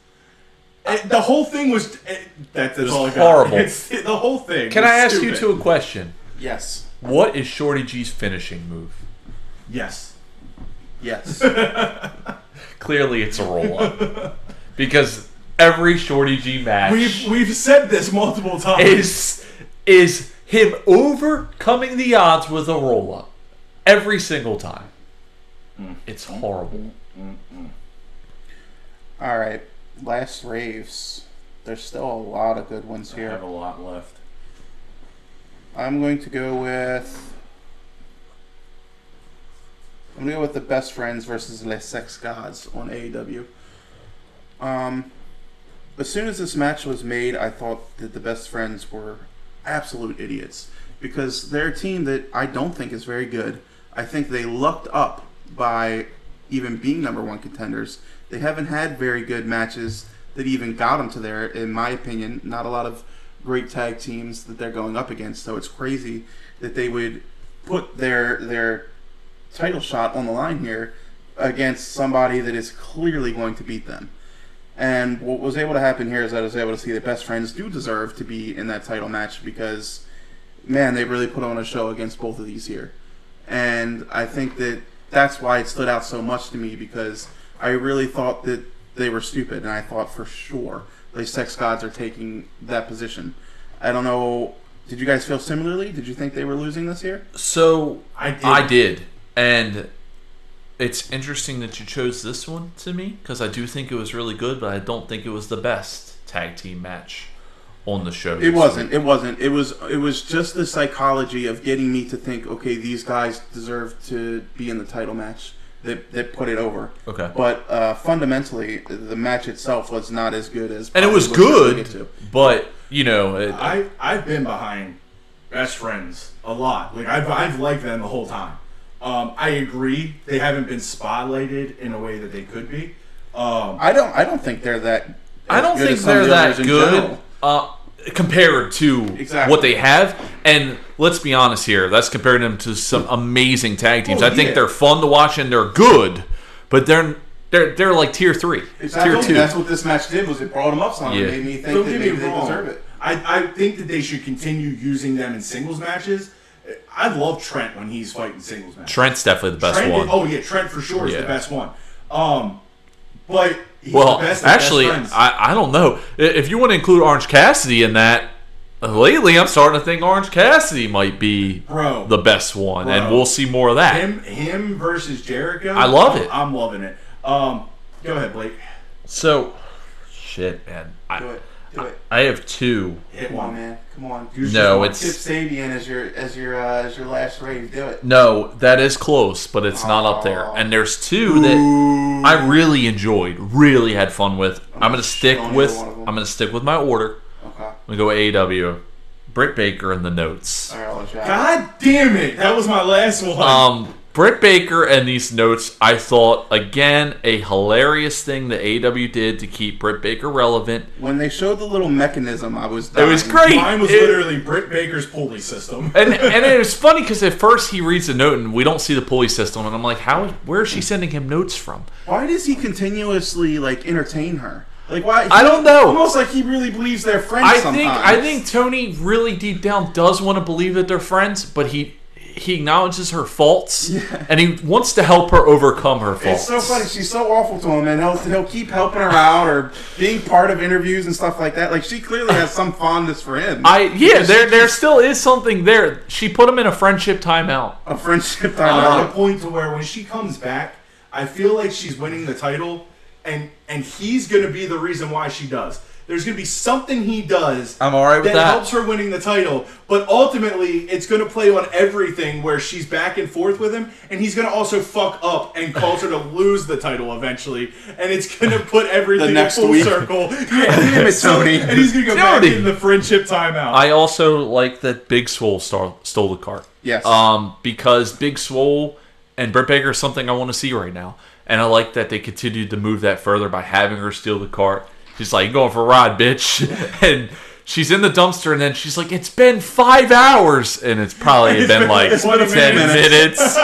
Eh, the whole thing was eh, that, that's all I got. horrible. It's, the whole thing. Can was I ask stupid. you two a question? yes. What is Shorty G's finishing move? Yes. Yes. Clearly, it's a roll up because every Shorty G match We've we've said this multiple times. is is him overcoming the odds with a roll up every single time. It's horrible. All right. Last raves. There's still a lot of good ones here. I have a lot left. I'm going to go with. I'm gonna go with the best friends versus Les Sex Gods on AEW. Um, as soon as this match was made, I thought that the best friends were absolute idiots because they're a team that I don't think is very good. I think they lucked up by even being number one contenders. They haven't had very good matches that even got them to there, in my opinion. Not a lot of great tag teams that they're going up against. So it's crazy that they would put their their title shot on the line here against somebody that is clearly going to beat them. And what was able to happen here is that I was able to see that best friends do deserve to be in that title match because, man, they really put on a show against both of these here. And I think that that's why it stood out so much to me because I really thought that they were stupid, and I thought for sure the sex gods are taking that position. I don't know. Did you guys feel similarly? Did you think they were losing this year? So I did. I did, and it's interesting that you chose this one to me because I do think it was really good, but I don't think it was the best tag team match on the show. It wasn't. week. It wasn't. It was. It was just the psychology of getting me to think, okay, these guys deserve to be in the title match. That that put it over. Okay. But uh, fundamentally, the match itself was not as good as. and it was probably what we're good, but you know, it, I I've been behind best friends a lot. Like I've I've liked them the whole time. Um, I agree they haven't been spotlighted in a way that they could be. Um, I don't. I don't think they're that. I don't good think as some of they're that good uh, compared to Exactly. what they have. And let's be honest here, that's comparing them to some amazing tag teams. Oh, I think yeah. they're fun to watch and they're good, but they're they're they're like tier three, Exactly. tier two. That's what this match did. Was it brought them up some? Yeah. It made me think don't that get me maybe they wrong. deserve it. I, I think that they should continue using them in singles matches. I love Trent when he's fighting singles matches. Trent's definitely the best Trent one. oh yeah, Trent for sure is Yeah. the best one. Um, but he's well, the best of actually. I, I don't know if you want to include Orange Cassidy in that. Lately, I'm starting to think Orange Cassidy might be Bro. the best one, and we'll see more of that. him him versus Jericho. I love it. I'm loving it. Um, go ahead, Blake. So, shit, man. I, Go ahead. Do it. I have two. Hit one. man. Come on. Use No, it's Tip it's Sabian as your as your uh, as your last rave. Do it. no. That is close, but it's not up there. And there's two that I really enjoyed, really had fun with. I'm gonna stick Don't with. one of them. I'm gonna stick with my order. Okay. I'm gonna go AEW. Britt Baker and the notes. All right, I'll let you have. God damn it! That was my last one. Um, Britt Baker and these notes, I thought again a hilarious thing that AW did to keep Britt Baker relevant. When they showed the little mechanism, I was. It was great. Mine was It- literally Britt Baker's pulley system. and and it was funny because at first he reads a note and we don't see the pulley system, and I'm like, how? Where is she sending him notes from? Why does he continuously like entertain her? Like why? I don't know. Almost like he really believes they're friends. I sometimes. think I think Tony really deep down does want to believe that they're friends, but he he acknowledges her faults and he wants to help her overcome her faults. It's so funny. She's so awful to him, and he'll he'll keep helping her out or being part of interviews and stuff like that. Like she clearly has some fondness for him. I yeah, there she there still is something there. She put him in a friendship timeout. a friendship I'm at timeout. the point to where when she comes back, I feel like she's winning the title, and and he's gonna be the reason why she does. There's gonna be something he does. I'm all right with that, that. helps her winning the title, but ultimately it's gonna play on everything where she's back and forth with him, and he's gonna also fuck up and cause her to lose the title eventually, and it's gonna put everything The next in full week. circle. Yeah, Damn it, Tony. and he's gonna go back in the friendship timeout. I also like that Big Swole stole, stole the cart. Yes. Um, because Big Swole and Britt Baker is something I want to see right now, and I like that they continued to move that further by having her steal the cart. She's like, "Going for a ride, bitch," and she's in the dumpster, and then she's like, "It's been five hours," and it's probably It's been, been like like 20 ten minutes. minutes.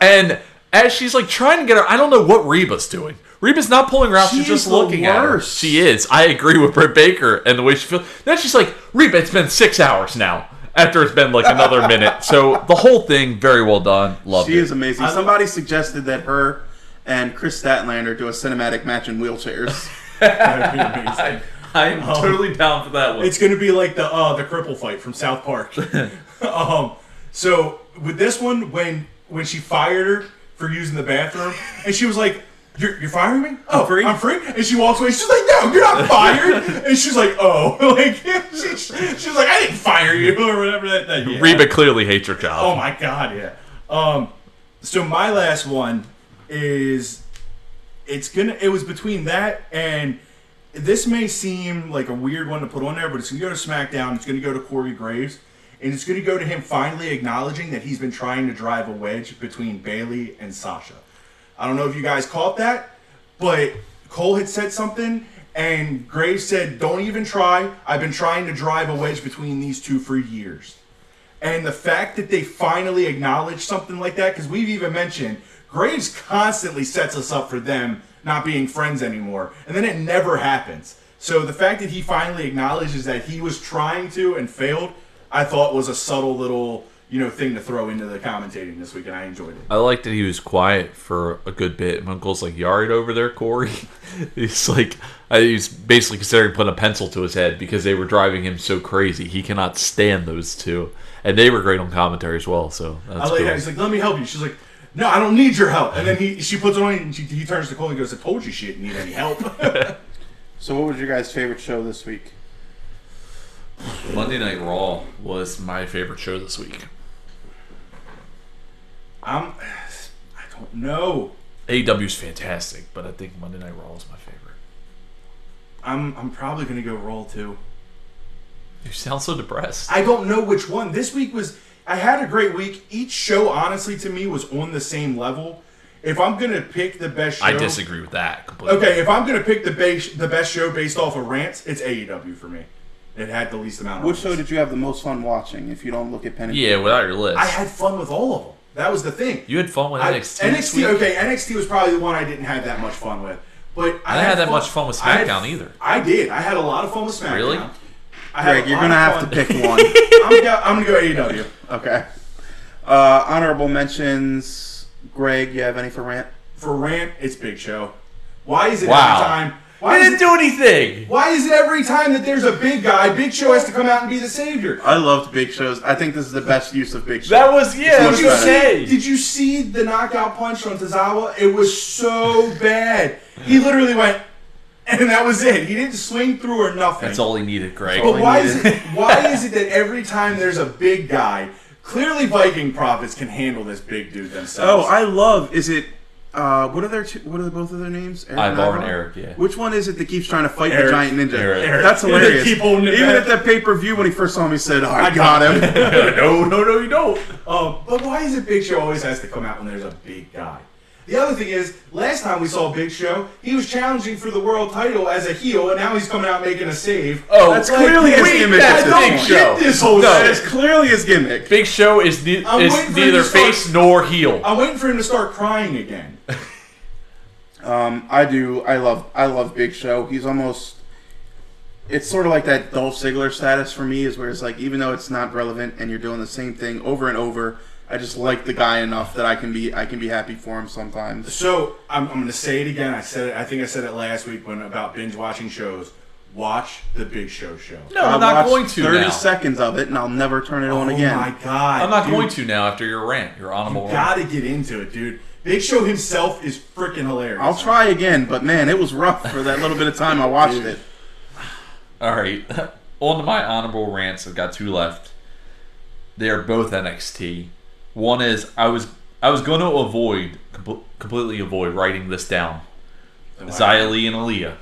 and as she's like trying to get her, I don't know what Reba's doing. Reba's not pulling her out; She she's just is the looking at her. She is. I agree with Britt Baker and the way she feels. Then she's like, Reba, it's been six hours now. After it's been like another minute. So the whole thing, very well done. Loved She is amazing. Somebody suggested that her and Kris Statlander do a cinematic match in wheelchairs. That'd be amazing. I am totally down for that one. It's going to be like the uh, the cripple fight from South Park. um, so with this one, when when she fired her for using the bathroom, and she was like, "You're, you're firing me? Oh, free? I'm free." And she walks away. She's like, "No, you're not fired." and she's like, "Oh, like she, she's like, I didn't fire you or whatever." That, that yeah. Reba clearly hates her job. Oh my god, yeah. Um, so my last one is it's gonna. It was between that and this may seem like a weird one to put on there, but it's gonna go to SmackDown. It's gonna go to Corey Graves, and it's gonna go to him finally acknowledging that he's been trying to drive a wedge between Bayley and Sasha. I don't know if you guys caught that, but Cole had said something. And Graves said, "Don't even try. I've been trying to drive a wedge between these two for years." And the fact that they finally acknowledge something like that, because we've even mentioned Graves constantly sets us up for them not being friends anymore, and then it never happens. So the fact that he finally acknowledges that he was trying to and failed, I thought was a subtle little you know thing to throw into the commentating this week, and I enjoyed it. I liked that he was quiet for a good bit. My uncle's like, "You alright over there, Corey?" he's like, I, he's basically considering putting a pencil to his head because they were driving him so crazy. He cannot stand those two, and they were great on commentary as well. So that's I like cool. how he's like, "Let me help you." She's like, "No, I don't need your help." And then he she puts it on, and she, he turns to Cole and goes, "I told you she didn't need any help." so, what was your guys' favorite show this week? Monday Night Raw was my favorite show this week. I'm, I don't know. AEW's fantastic, but I think Monday Night Raw is my favorite. I'm I'm probably gonna go Raw too. You sound so depressed. I don't know which one. This week was I had a great week. Each show, honestly, to me was on the same level. If I'm gonna pick the best show, I disagree with that completely. Okay, if I'm gonna pick the base the best show based off of rants, it's AEW for me. It had the least amount of. What show did you have the most fun watching? If you don't look at Penn and Yeah, without your list. I had fun with all of them. That was the thing. you had fun with I- NXT. NXT, week? okay, NXT was probably the one I didn't have that much fun with. But I, I didn't have that much fun with I had- SmackDown either. I did. I had a lot of fun with SmackDown. Really? I had Greg, you're gonna have fun- to pick one. I'm, gonna, I'm gonna go AEW. okay. Uh, honorable mentions. Greg, you have any for rant? For rant, it's Big Show. Why is it Wow. every time? Why I is, didn't it, do anything. why is it every time that there's a big guy, Big Show has to come out and be the savior? I loved Big Shows. I think this is the best use of Big Show. That was yeah. Did you, better. see, did you see the knockout punch on Tozawa? It was so bad. He literally went, and that was it. He didn't swing through or nothing. That's all he needed, Greg. But why is it? Why is it that every time there's a big guy, clearly Viking prophets can handle this big dude themselves? Oh. I love. Is it? Uh, what are their two, What are both of their names? Erik Ivar and Ivar? Erik, yeah. Which one is it that keeps trying to fight the giant ninja? Erik. Erik. That's They hilarious. keep holding Even at that pay per view when he first saw him, he said, oh, "I got him." no, no, no, you don't. Um, but why is it Big Show always has to come out when there's a big guy? The other thing is, last time we saw Big Show, he was challenging for the world title as a heel, and now he's coming out making a save. Oh, That's clearly his wait, gimmick that's at this not. Show. get this whole That shit. is clearly his gimmick. Big Show is, ne- is waiting for him neither to start- face nor heel. I'm waiting for him to start crying again. Um, I do. I love. I love Big Show. He's almost. It's sort of like that Dolph Ziggler status for me, is where it's like even though it's not relevant and you're doing the same thing over and over, I just like the guy enough that I can be. I can be happy for him sometimes. So I'm, I'm going to say it again. I said it. I think I said it last week when about binge watching shows. Watch the Big Show show. No, I'll I'm not watch going to Thirty now. seconds of it, and I'll never turn it on oh again. oh my god! I'm not dude. going to now after your rant, your honorable You gotta get into it, dude. Big Show himself is freaking hilarious. I'll try again, but man, it was rough for that little bit of time I watched it. All right, on to my honorable rants. I've got two left. They are both NXT. One is I was I was going to avoid com- completely avoid writing this down. Xia Li and Aaliyah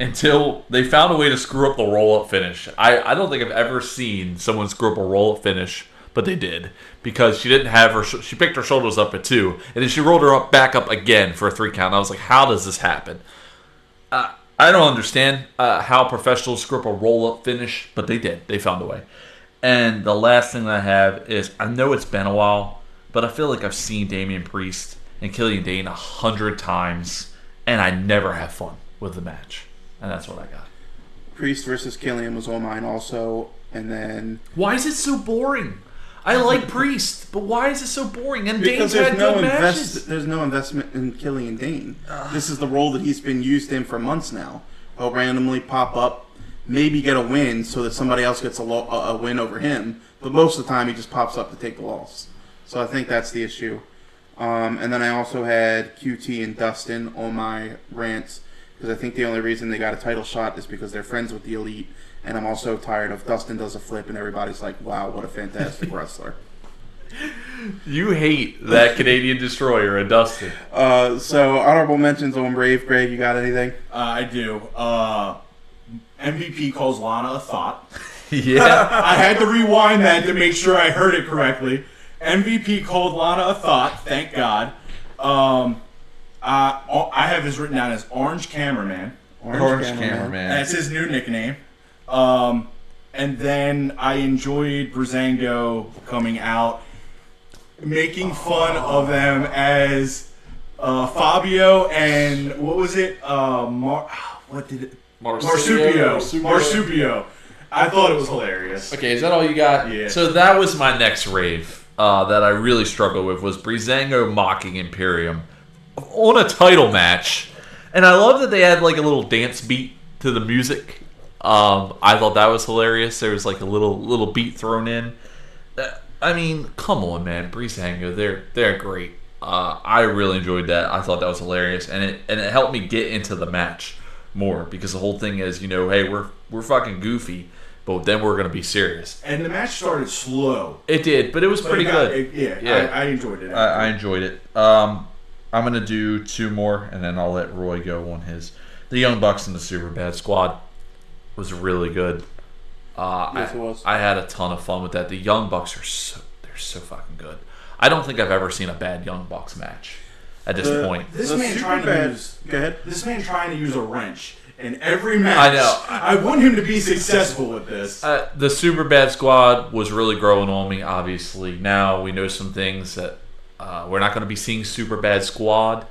until they found a way to screw up the roll up finish. I, I don't think I've ever seen someone screw up a roll up finish, but they did because she didn't have her. sh- She picked her shoulders up at two, and then she rolled her up back up again for a three count. I was like, how does this happen? Uh, I don't understand uh, how professionals screw up a roll up finish, but they did. They found a way. And the last thing that I have is I know it's been a while, but I feel like I've seen Damian Priest and Killian Dain a hundred times, and I never have fun with the match. And that's what I got. Priest versus Killian was on mine also, and then Why is it so boring? I like Priest, but why is it so boring? And because Dain's there's had no good invest, matches. there's no investment in Killian Dain. This is the role that he's been used in for months now. He'll randomly pop up, maybe get a win, so that somebody else gets a, lo- a a win over him. But most of the time, he just pops up to take the loss. So I think that's the issue. Um, and then I also had QT and Dustin on my rants because I think the only reason they got a title shot is because they're friends with the elite. And I'm also tired of Dustin does a flip and everybody's like, "Wow, what a fantastic wrestler." You hate that Canadian destroyer and Dustin. Uh, so honorable mentions on Brave. Greg, you got anything? Uh, I do. Uh, MVP calls Lana a thought. yeah. I had to rewind that to make sure I heard it correctly. MVP called Lana a thought. Thank God. Um, uh, I have this written down as Orange Cameraman. Orange Cameraman. cameraman. That's his new nickname. Um, and then I enjoyed Breezango coming out, making fun of them as uh, Fabio and what was it? Uh, Mar- what did it? Marsupio. Marsupio. I thought it was hilarious. Okay, is that all you got? Yeah. So that was my next rave uh, that I really struggled with was Breezango mocking Imperium on a title match, and I love that they had like a little dance beat to the music. Um, I thought that was hilarious. There was like a little little beat thrown in. Uh, I mean, come on, man, Breezango, they're they're great. Uh, I really enjoyed that. I thought that was hilarious, and it and it helped me get into the match more because the whole thing is, you know, hey, we're we're fucking goofy, but then we're gonna be serious. And the match started slow. It did, but it was but pretty it got- good. it- yeah, Yeah. I, I enjoyed it. I, I enjoyed it. Um, I'm gonna do two more, and then I'll let Roy go on his. The Young Bucks and the Super Bad Squad was really good. Uh, Yes, I, it was. I had a ton of fun with that. The Young Bucks are so they're so fucking good. I don't think I've ever seen a bad Young Bucks match at this The- point. this The man Super trying to use Go ahead. this man trying to use a wrench in every match. I know. I want him to be successful with this. Uh, the Super Bad Squad was really growing on me. Obviously, now we know some things that uh, we're not going to be seeing Super Bad Squad,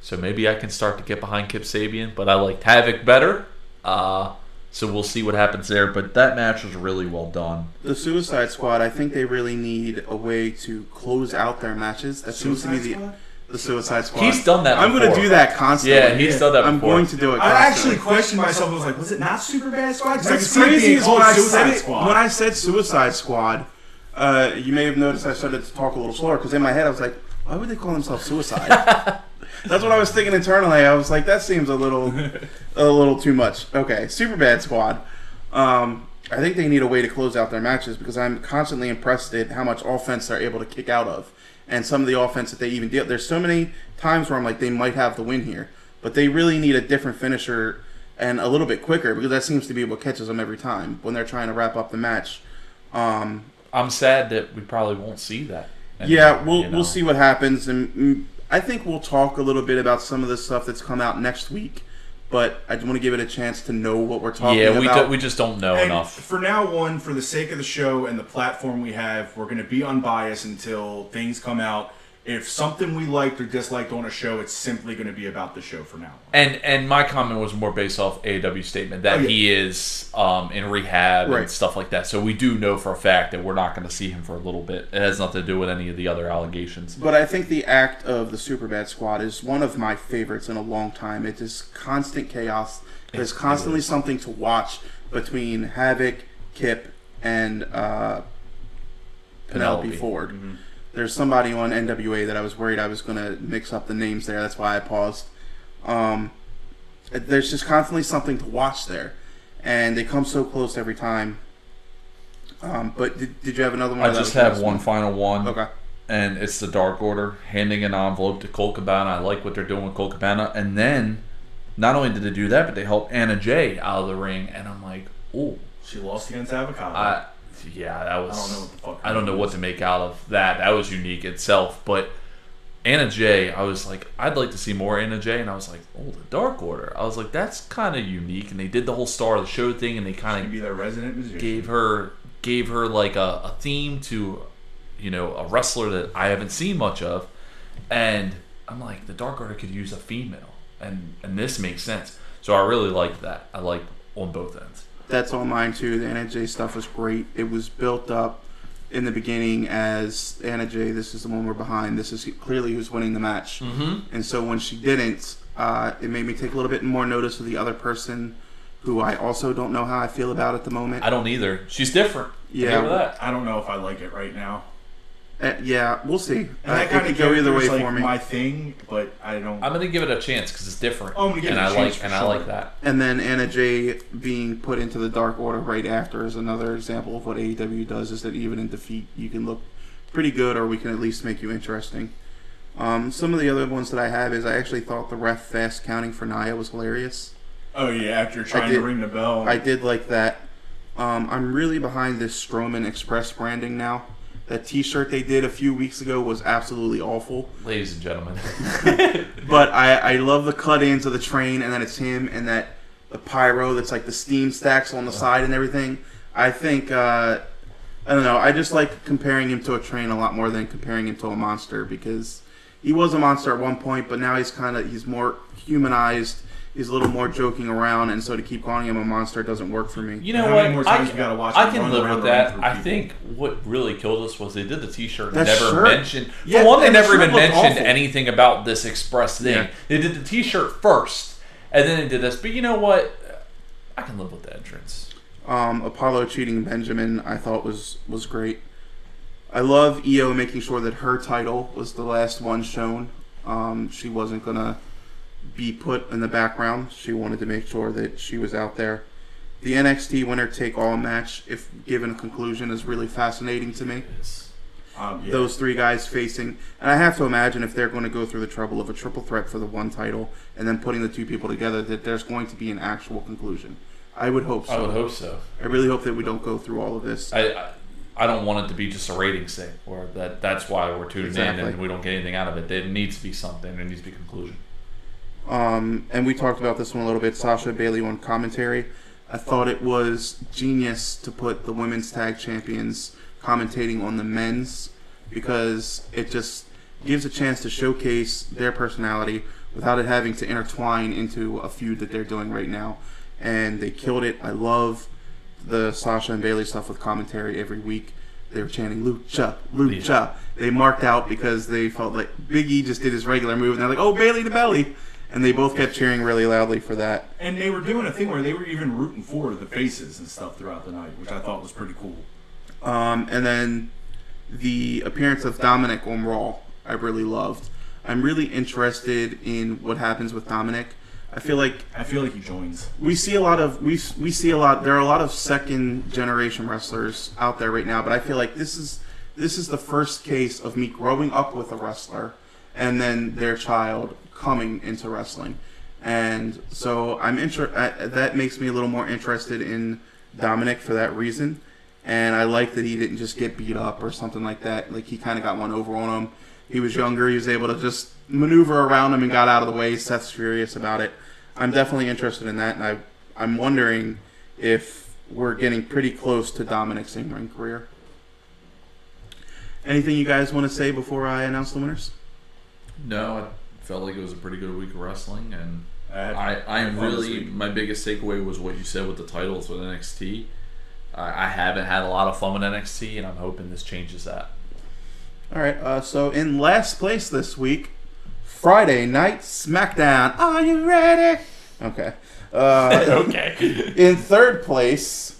so maybe I can start to get behind Kip Sabian. But I liked Havoc better, uh, so we'll see what happens there. But that match was really well done. The Suicide Squad. I think they really need a way to close out their matches. That seems to be the Squad? The Suicide Squad. He's done that I'm going to before. do that constantly. Yeah, he's done that I'm before. going to do it. I Constantly. actually questioned myself. I was like, was it not Super Bad Squad? 'Cause I could see it crazy being is called when I Suicide said it, Squad. when I said Suicide Squad, uh, you may have noticed I started to talk a little slower because in my head I was like, why would they call themselves Suicide? That's what I was thinking internally. I was like, that seems a little, a little too much. Okay, super bad squad. Um, I think they need a way to close out their matches because I'm constantly impressed at how much offense they're able to kick out of, and some of the offense that they even deal. There's so many times where I'm like, they might have the win here, but they really need a different finisher and a little bit quicker because that seems to be what catches them every time when they're trying to wrap up the match. Um, I'm sad that we probably won't see that. And, yeah, we'll you know. we'll see what happens, and mm, I think we'll talk a little bit about some of the stuff that's come out next week. But I want to give it a chance to know what we're talking about. Yeah, we do, we just don't know And enough. for now on, for the sake of the show and the platform we have, we're going to be unbiased until things come out. If something we liked or disliked on a show, it's simply going to be about the show for now. And and my comment was more based off AEW statement that Oh, yeah. he is um, in rehab Right. and stuff like that. So we do know for a fact that we're not going to see him for a little bit. It has nothing to do with any of the other allegations. But I think the act of the Superbad Squad is one of my favorites in a long time. It is constant chaos. There's constantly is. something to watch between Havoc, Kip, and uh, Penelope, Penelope. Ford. There's somebody on NWA that I was worried I was going to mix up the names there. That's why I paused. Um, there's just constantly something to watch there, and they come so close every time. Um, but did, did you have another one? I just have last one final one. Okay. and it's the Dark Order handing an envelope to Colt Cabana. I like what they're doing with Colt Cabana. And then, not only did they do that, but they helped Anna Jay out of the ring. And I'm like, oh, She lost against Avocado. I, yeah, that was. I don't know what the fuck. I don't know what to make out of that. That was unique itself. But Anna Jay, I was like, I'd like to see more Anna Jay. And I was like, oh, the Dark Order. I was like, that's kind of unique. And they did the whole star of the show thing, and they kind of be their resident musician. gave her gave her like a, a theme to you know a wrestler that I haven't seen much of and I'm like the Dark Order could use a female and and this makes sense so I really liked that I like on both ends That's all mine too. The Anna Jay stuff was great. It was built up in the beginning as Anna Jay. This is the one we're behind. This is clearly who's winning the match. mm-hmm. And so when she didn't, uh, it made me take a little bit more notice of the other person, who I also don't know how I feel about at the moment. I don't either she's different Yeah. I that I don't know if I like it right now. Uh, yeah, we'll see. And Uh, that it kind of go either way like for me. my thing, but I don't. I'm gonna give it a chance because it's different Oh, I'm gonna give and it a I chance like for and I sure. like that And then Anna Jay being put into the Dark Order right after is another example of what AEW does. Is that even in defeat, you can look pretty good, or we can at least make you interesting. Um, some of the other ones that I have is I actually thought the ref fast counting for Nia was hilarious. oh yeah, after trying did- to ring the bell. I did like that. Um, I'm really behind this Strowman Express branding now. That T-shirt they did a few weeks ago was absolutely awful. ladies and gentlemen But I, I love the cut-ins of the train, and then it's him and that the pyro that's like the steam stacks on the side and everything. I think uh, I don't know. I just like comparing him to a train a lot more than comparing him to a monster because he was a monster at one point, but now he's kind of he's more humanized. He's a little more joking around, and so to keep calling him a monster doesn't work for me. You know How what? many more I times can, you gotta watch I can live with that. I think what really killed us was they did the T-shirt and That never shirt? mentioned. Yeah, for one, they never even mentioned awful. anything about this express thing. Yeah. They did the T-shirt first, and then they did this. But you know what? I can live with the entrance. Um, Apollo cheating Benjamin, I thought was was great. I love Io making sure that her title was the last one shown. Um, she wasn't gonna be put in the background. She wanted to make sure that she was out there. The NXT winner take all match, if given a conclusion, is really fascinating to me. Um, yeah. Those three guys facing, and I have to imagine if they're going to go through the trouble of a triple threat for the one title and then putting the two people together, that there's going to be an actual conclusion. I would hope so. I would hope so. I really hope that we don't go through all of this. I, I I don't want it to be just a ratings thing, or that that's why we're tuning in and we don't get anything out of it. There needs to be something. There needs to be a conclusion. Um, and we talked about this one a little bit. Sasha Bayley on commentary. I thought it was genius to put the women's tag champions commentating on the men's because it just gives a chance to showcase their personality without it having to intertwine into a feud that they're doing right now. And they killed it. I love the Sasha and Bayley stuff with commentary every week. They were chanting Lucha, Lucha. They marked out because they felt like Big E just did his regular move, and they're like, "Oh, Bayley to belly," and they both kept cheering really loudly for that. and they were doing a thing where they were even rooting for the faces and stuff throughout the night, which I thought was pretty cool. Um, and then the appearance of Dominic on Raw, I really loved. I'm really interested in what happens with Dominic. I feel like I feel like he joins. we see a lot of we we see a lot. There are a lot of second generation wrestlers out there right now, but I feel like this is this is the first case of me growing up with a wrestler and then their child coming into wrestling, and so I'm inter- I, that makes me a little more interested in Dominic for that reason. And I like that he didn't just get beat up or something like that. Like he kind of got one over on him. He was younger. He was able to just maneuver around him and got out of the way. Seth's furious about it. I'm definitely interested in that, and I I'm wondering if we're getting pretty close to Dominic's in ring career. Anything you guys want to say before I announce the winners? No, felt like it was a pretty good week of wrestling, and I, had I, I am really my biggest takeaway was what you said with the titles with NXT. I, I haven't had a lot of fun with NXT, and I'm hoping this changes that. All right. Uh, so in last place this week, Friday Night SmackDown. Are you ready? Okay. Uh, okay. in third place,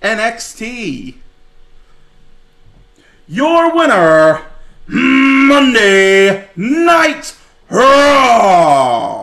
NXT. Your winner, Monday Night Hurrah!